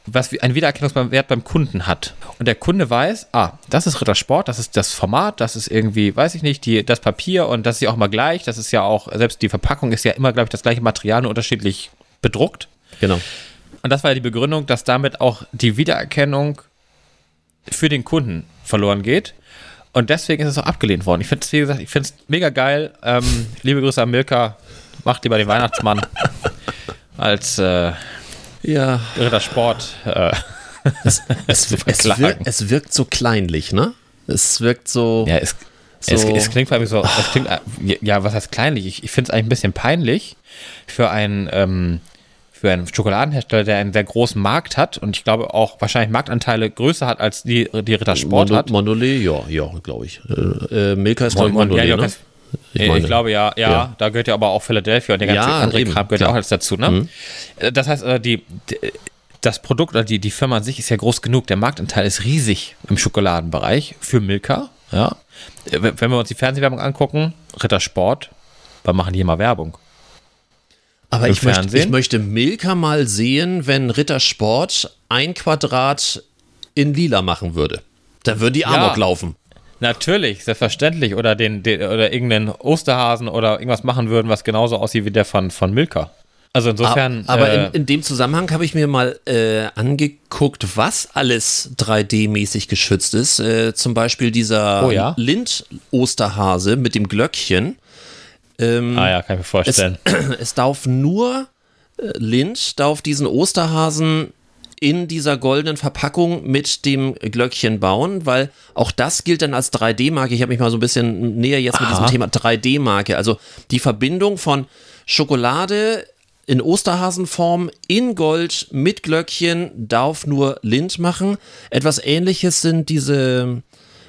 C: was wie- einen Wiedererkennungswert beim Kunden hat. Und der Kunde weiß, ah, das ist Rittersport, das ist das Format, das ist irgendwie, weiß ich nicht, die, das Papier und das ist ja auch mal gleich. Das ist ja auch, selbst die Verpackung ist ja immer, glaube ich, das gleiche Material, nur unterschiedlich bedruckt.
B: Genau.
C: Und das war ja die Begründung, dass damit auch die Wiedererkennung für den Kunden verloren geht. Und deswegen ist es auch abgelehnt worden. Ich finde es, wie gesagt, ich finde es mega geil. Ähm, liebe Grüße an Milka. Macht lieber den Weihnachtsmann als äh,
B: Ja,
C: Rittersport. Äh,
B: es, es, es, wirkt, es wirkt so kleinlich, ne? Es wirkt so.
C: ja, es,
B: So.
C: klingt für mich so, es klingt, ja, was heißt kleinlich? Ich, ich finde es eigentlich ein bisschen peinlich für einen, ähm, für einen Schokoladenhersteller, der einen sehr großen Markt hat und ich glaube auch wahrscheinlich Marktanteile größer hat als die, die Rittersport
B: Mono,
C: hat.
B: Monolith, ja, ja, glaube ich. Äh, äh, Milka ist
C: Mon- Mon- ja,
B: Monolith,
C: ja,
B: ne?
C: Ich, ich glaube ja, ja, ja, da gehört ja aber auch Philadelphia und der ganze
B: Ja,
C: andere
B: eben,
C: Kram gehört ja auch alles dazu, ne? Äh, Das heißt, äh, die, das Produkt oder die, die Firma an sich ist ja groß genug. Der Marktanteil ist riesig im Schokoladenbereich für Milka, ja. Äh, Wenn wir uns die Fernsehwerbung angucken, Rittersport, wann machen die immer Werbung?
B: Aber ich möchte, ich möchte Milka mal sehen, wenn Rittersport ein Quadrat in lila machen würde. Da würden die Amok laufen.
C: Natürlich, selbstverständlich. Oder den, den oder irgendeinen Osterhasen oder irgendwas machen würden, was genauso aussieht wie der von, von Milka. Also insofern.
B: Aber
C: äh,
B: in, in dem Zusammenhang habe ich mir mal äh, angeguckt, was alles 3D-mäßig geschützt ist. Äh, zum Beispiel dieser
C: Oh ja?
B: Lind-Osterhase mit dem Glöckchen. Ähm,
C: ah ja, kann ich mir
B: es,
C: vorstellen.
B: es darf nur äh, Lind, darf diesen Osterhasen in dieser goldenen Verpackung mit dem Glöckchen bauen, weil auch das gilt dann als 3D-Marke. Ich habe mich mal so ein bisschen näher jetzt mit
C: Aha.
B: diesem Thema 3D-Marke, also die Verbindung von Schokolade in Osterhasenform in Gold mit Glöckchen darf nur Lind machen. Etwas ähnliches sind diese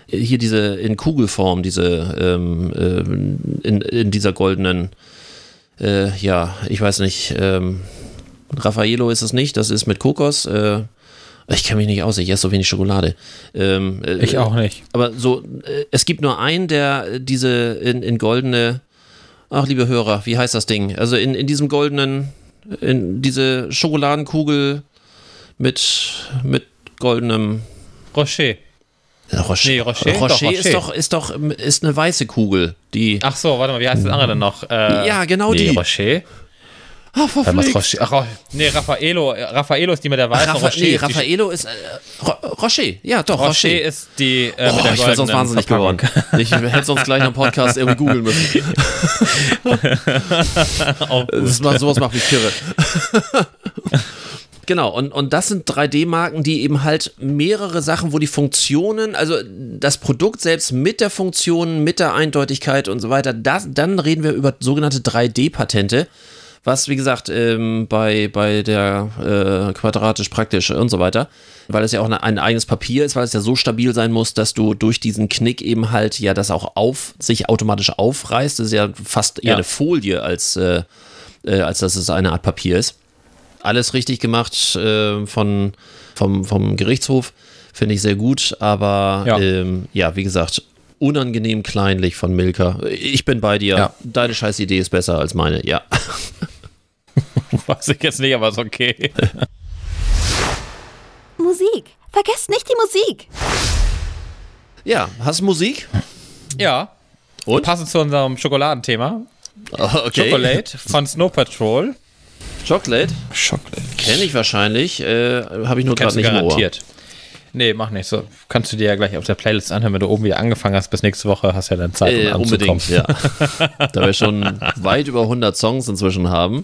B: hier diese in Kugelform, diese ähm, ähm, in, in dieser goldenen, äh, ja, ich weiß nicht, ähm, Raffaello ist es nicht, das ist mit Kokos. Äh, ich kenne mich nicht aus, ich esse so wenig Schokolade. Ähm, äh,
C: Ich auch nicht.
B: Aber so, äh, es gibt nur einen, der diese in, in goldene, ach liebe Hörer, wie heißt das Ding? Also in, in diesem goldenen, in diese Schokoladenkugel mit, mit goldenem
C: Rocher.
B: ja, Rocher,
C: Nee, Rocher? Doch,
B: Rocher,
C: Rocher.
B: ist doch ist doch ist eine weiße Kugel, die
C: Ach so, warte mal, wie heißt das andere denn noch? Äh,
B: Ja, genau
C: nee,
B: die.
C: Rocher.
B: Ah,
C: Rocher. Ach, Ro- nee, Raffaello. äh, Raffaello ist die mit der weißen
B: Raffa
C: Rocher.
B: nee,
C: ist
B: Raffaello ist äh, Ro Rocher, ja doch
C: Rocher
B: Rocher.
C: ist die äh,
B: Oh,
C: mit der
B: ich wäre sonst wahnsinnig
C: Verpackung.
B: geworden. Ich hätte sonst gleich einen Podcast irgendwie googeln müssen. das macht, sowas macht mich kirre. Genau, und, und das sind 3D-Marken, die eben halt mehrere Sachen, wo die Funktionen, also das Produkt selbst mit der Funktion, mit der Eindeutigkeit und so weiter, das, dann reden wir über sogenannte 3D-Patente, was wie gesagt ähm, bei, bei der äh, quadratisch praktisch und so weiter, weil es ja auch eine, ein eigenes Papier ist, weil es ja so stabil sein muss, dass du durch diesen Knick eben halt ja das auch auf sich automatisch aufreißt. Das ist ja fast eher
C: Ja.
B: eine Folie als, äh, äh, als dass es eine Art Papier ist alles richtig gemacht äh, von, vom, vom Gerichtshof. Finde ich sehr gut, aber
C: Ja.
B: Ähm, ja, wie gesagt, unangenehm kleinlich von Milka. Ich bin bei dir.
C: Ja.
B: Deine scheiß Idee ist besser als meine, ja.
C: Weiß ich jetzt nicht, aber ist okay.
A: Musik. Vergesst nicht die Musik.
B: Ja, hast du Musik?
C: ja.
B: Und?
C: Passend zu unserem Schokoladenthema.
B: Okay.
C: Chocolate von Snow Patrol.
B: Chocolate?
C: Chocolate.
B: Kenne ich wahrscheinlich. Äh, Habe ich nur gerade nicht im Ohr.
C: Nee, mach nicht so. Kannst du dir ja gleich auf der Playlist anhören, wenn du oben wieder angefangen hast. Bis nächste Woche hast du ja dann Zeit, um
B: Äh,
C: anzukommen.
B: unbedingt, ja. da wir schon weit über 100 Songs inzwischen haben.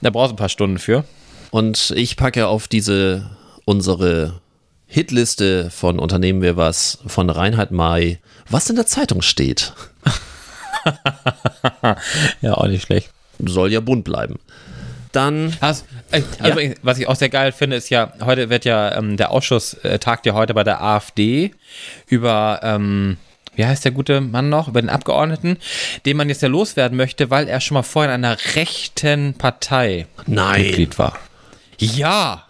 C: Da brauchst du ein paar Stunden für.
B: Und ich packe auf diese unsere Hitliste von Unternehmen wir was von Reinhard May, was in der Zeitung steht.
C: Ja, auch nicht schlecht.
B: Soll ja bunt bleiben. Dann,
C: äh,
B: Ja.
C: übrigens, was ich auch sehr geil finde, ist ja, heute wird ja, ähm, der Ausschuss äh, tagt ja heute bei der AfD über, ähm, wie heißt der gute Mann noch, über den Abgeordneten, den man jetzt ja loswerden möchte, weil er schon mal vorher in einer rechten Partei
B: nein.
C: Mitglied war. Ja,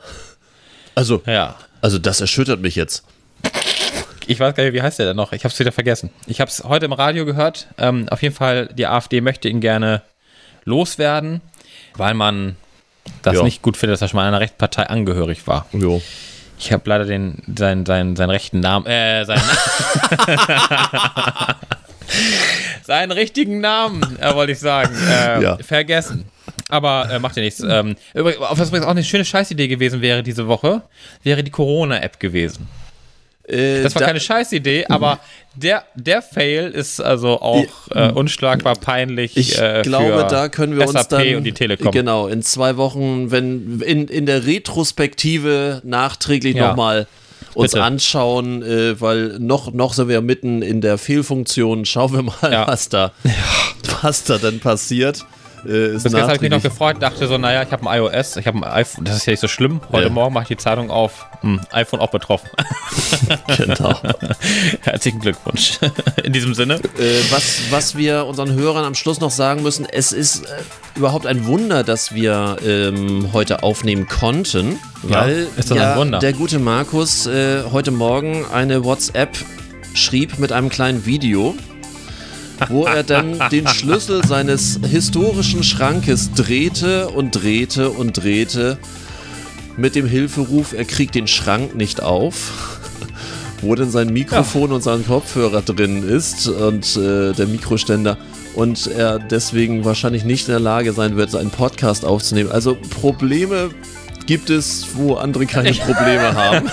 B: Also,
C: ja.
B: also das erschüttert mich jetzt.
C: Ich weiß gar nicht, wie heißt der denn noch? Ich habe es wieder vergessen. Ich habe es heute im Radio gehört. Ähm, auf jeden Fall, die AfD möchte ihn gerne loswerden, weil man das
B: Ja.
C: nicht gut findet, dass er schon mal einer rechten Partei angehörig war.
B: Jo.
C: Ich habe leider den, seinen, seinen, seinen rechten Namen, äh, seinen, seinen richtigen Namen, äh, wollte ich sagen, äh,
B: Ja.
C: vergessen. Aber äh, macht ja nichts. Ähm, übrigens, was übrigens auch eine schöne Scheißidee gewesen wäre diese Woche, wäre die Corona-App gewesen.
B: Äh,
C: Das war
B: da-
C: keine Scheißidee, aber der, der Fail ist also auch äh, unschlagbar peinlich.
B: Ich
C: äh,
B: glaube,
C: für
B: da können wir uns
C: SAP
B: dann
C: und die Telekom.
B: genau in zwei Wochen, wenn in, in der Retrospektive nachträglich
C: Ja.
B: nochmal uns
C: Bitte.
B: anschauen, äh, weil noch noch sind wir mitten in der Fehlfunktion. Schauen wir mal,
C: Ja.
B: was da was da dann passiert. Äh,
C: Bis gestern habe ich mich noch gefreut, dachte so, naja, ich habe ein iOS, ich habe ein iPhone, das ist ja nicht so schlimm. Heute
B: Ja.
C: Morgen mache ich die Zeitung auf, hm, iPhone auch betroffen.
B: genau.
C: Herzlichen Glückwunsch. In diesem Sinne.
B: Äh, was, was wir unseren Hörern am Schluss noch sagen müssen, es ist äh, überhaupt ein Wunder, dass wir ähm, heute aufnehmen konnten,
C: Ja,
B: weil
C: ein Wunder.
B: der gute Markus äh, heute Morgen eine WhatsApp schrieb mit einem kleinen Video, wo er dann den Schlüssel seines historischen Schrankes drehte und drehte und drehte mit dem Hilferuf, er kriegt den Schrank nicht auf. Wo denn sein Mikrofon und sein Kopfhörer drin ist und äh, der Mikroständer und er deswegen wahrscheinlich nicht in der Lage sein wird, seinen Podcast aufzunehmen. Also Probleme gibt es, wo andere keine Probleme haben.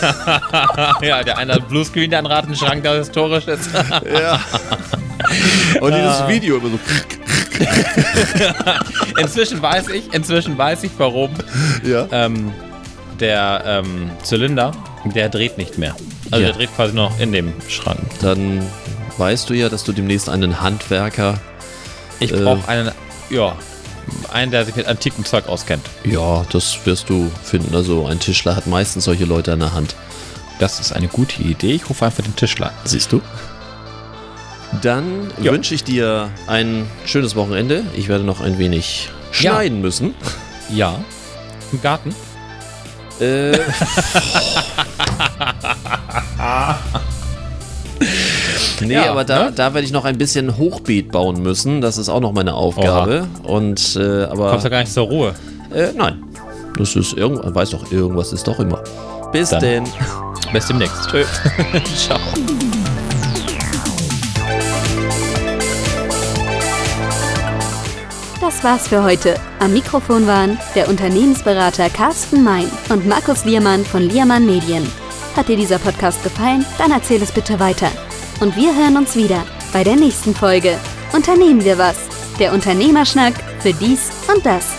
C: ja, der eine hat Bluescreen, der andere hat einen Schrank, der historisch ist.
B: ja. Und dieses Video immer so.
C: inzwischen weiß ich, inzwischen weiß ich, warum
B: Ja.
C: ähm, der ähm, Zylinder, der dreht nicht mehr. Also
B: Ja.
C: der dreht quasi noch in dem Schrank.
B: Dann weißt du ja, dass du demnächst einen Handwerker.
C: Ich
B: Äh.
C: brauche einen, ja, einen, der sich mit antikem Zeug auskennt.
B: Ja, das wirst du finden. Also ein Tischler hat meistens solche Leute an der Hand.
C: Das ist eine gute Idee. Ich rufe einfach den Tischler.
B: Siehst du? Dann
C: Ja.
B: wünsche ich dir ein schönes Wochenende. Ich werde noch ein wenig
C: Ja.
B: schneiden müssen.
C: Ja. Im Garten?
B: Äh, nee,
C: Ja,
B: aber da,
C: ne?
B: da werde ich noch ein bisschen Hochbeet bauen müssen. Das ist auch noch meine Aufgabe. Und äh, aber
C: Kommst du gar nicht zur Ruhe?
B: äh, nein, das ist irgendwas. Weiß doch, irgendwas ist doch immer. Bis
C: Dann.
B: denn.
C: Bis demnächst. Tschö. Ciao.
A: Das war's für heute. Am Mikrofon waren der Unternehmensberater Carsten Mein und Markus Liermann von Liermann Medien. Hat dir dieser Podcast gefallen? Dann erzähl es bitte weiter. Und wir hören uns wieder bei der nächsten Folge. Unternehmen wir was? Der Unternehmerschnack für dies und das.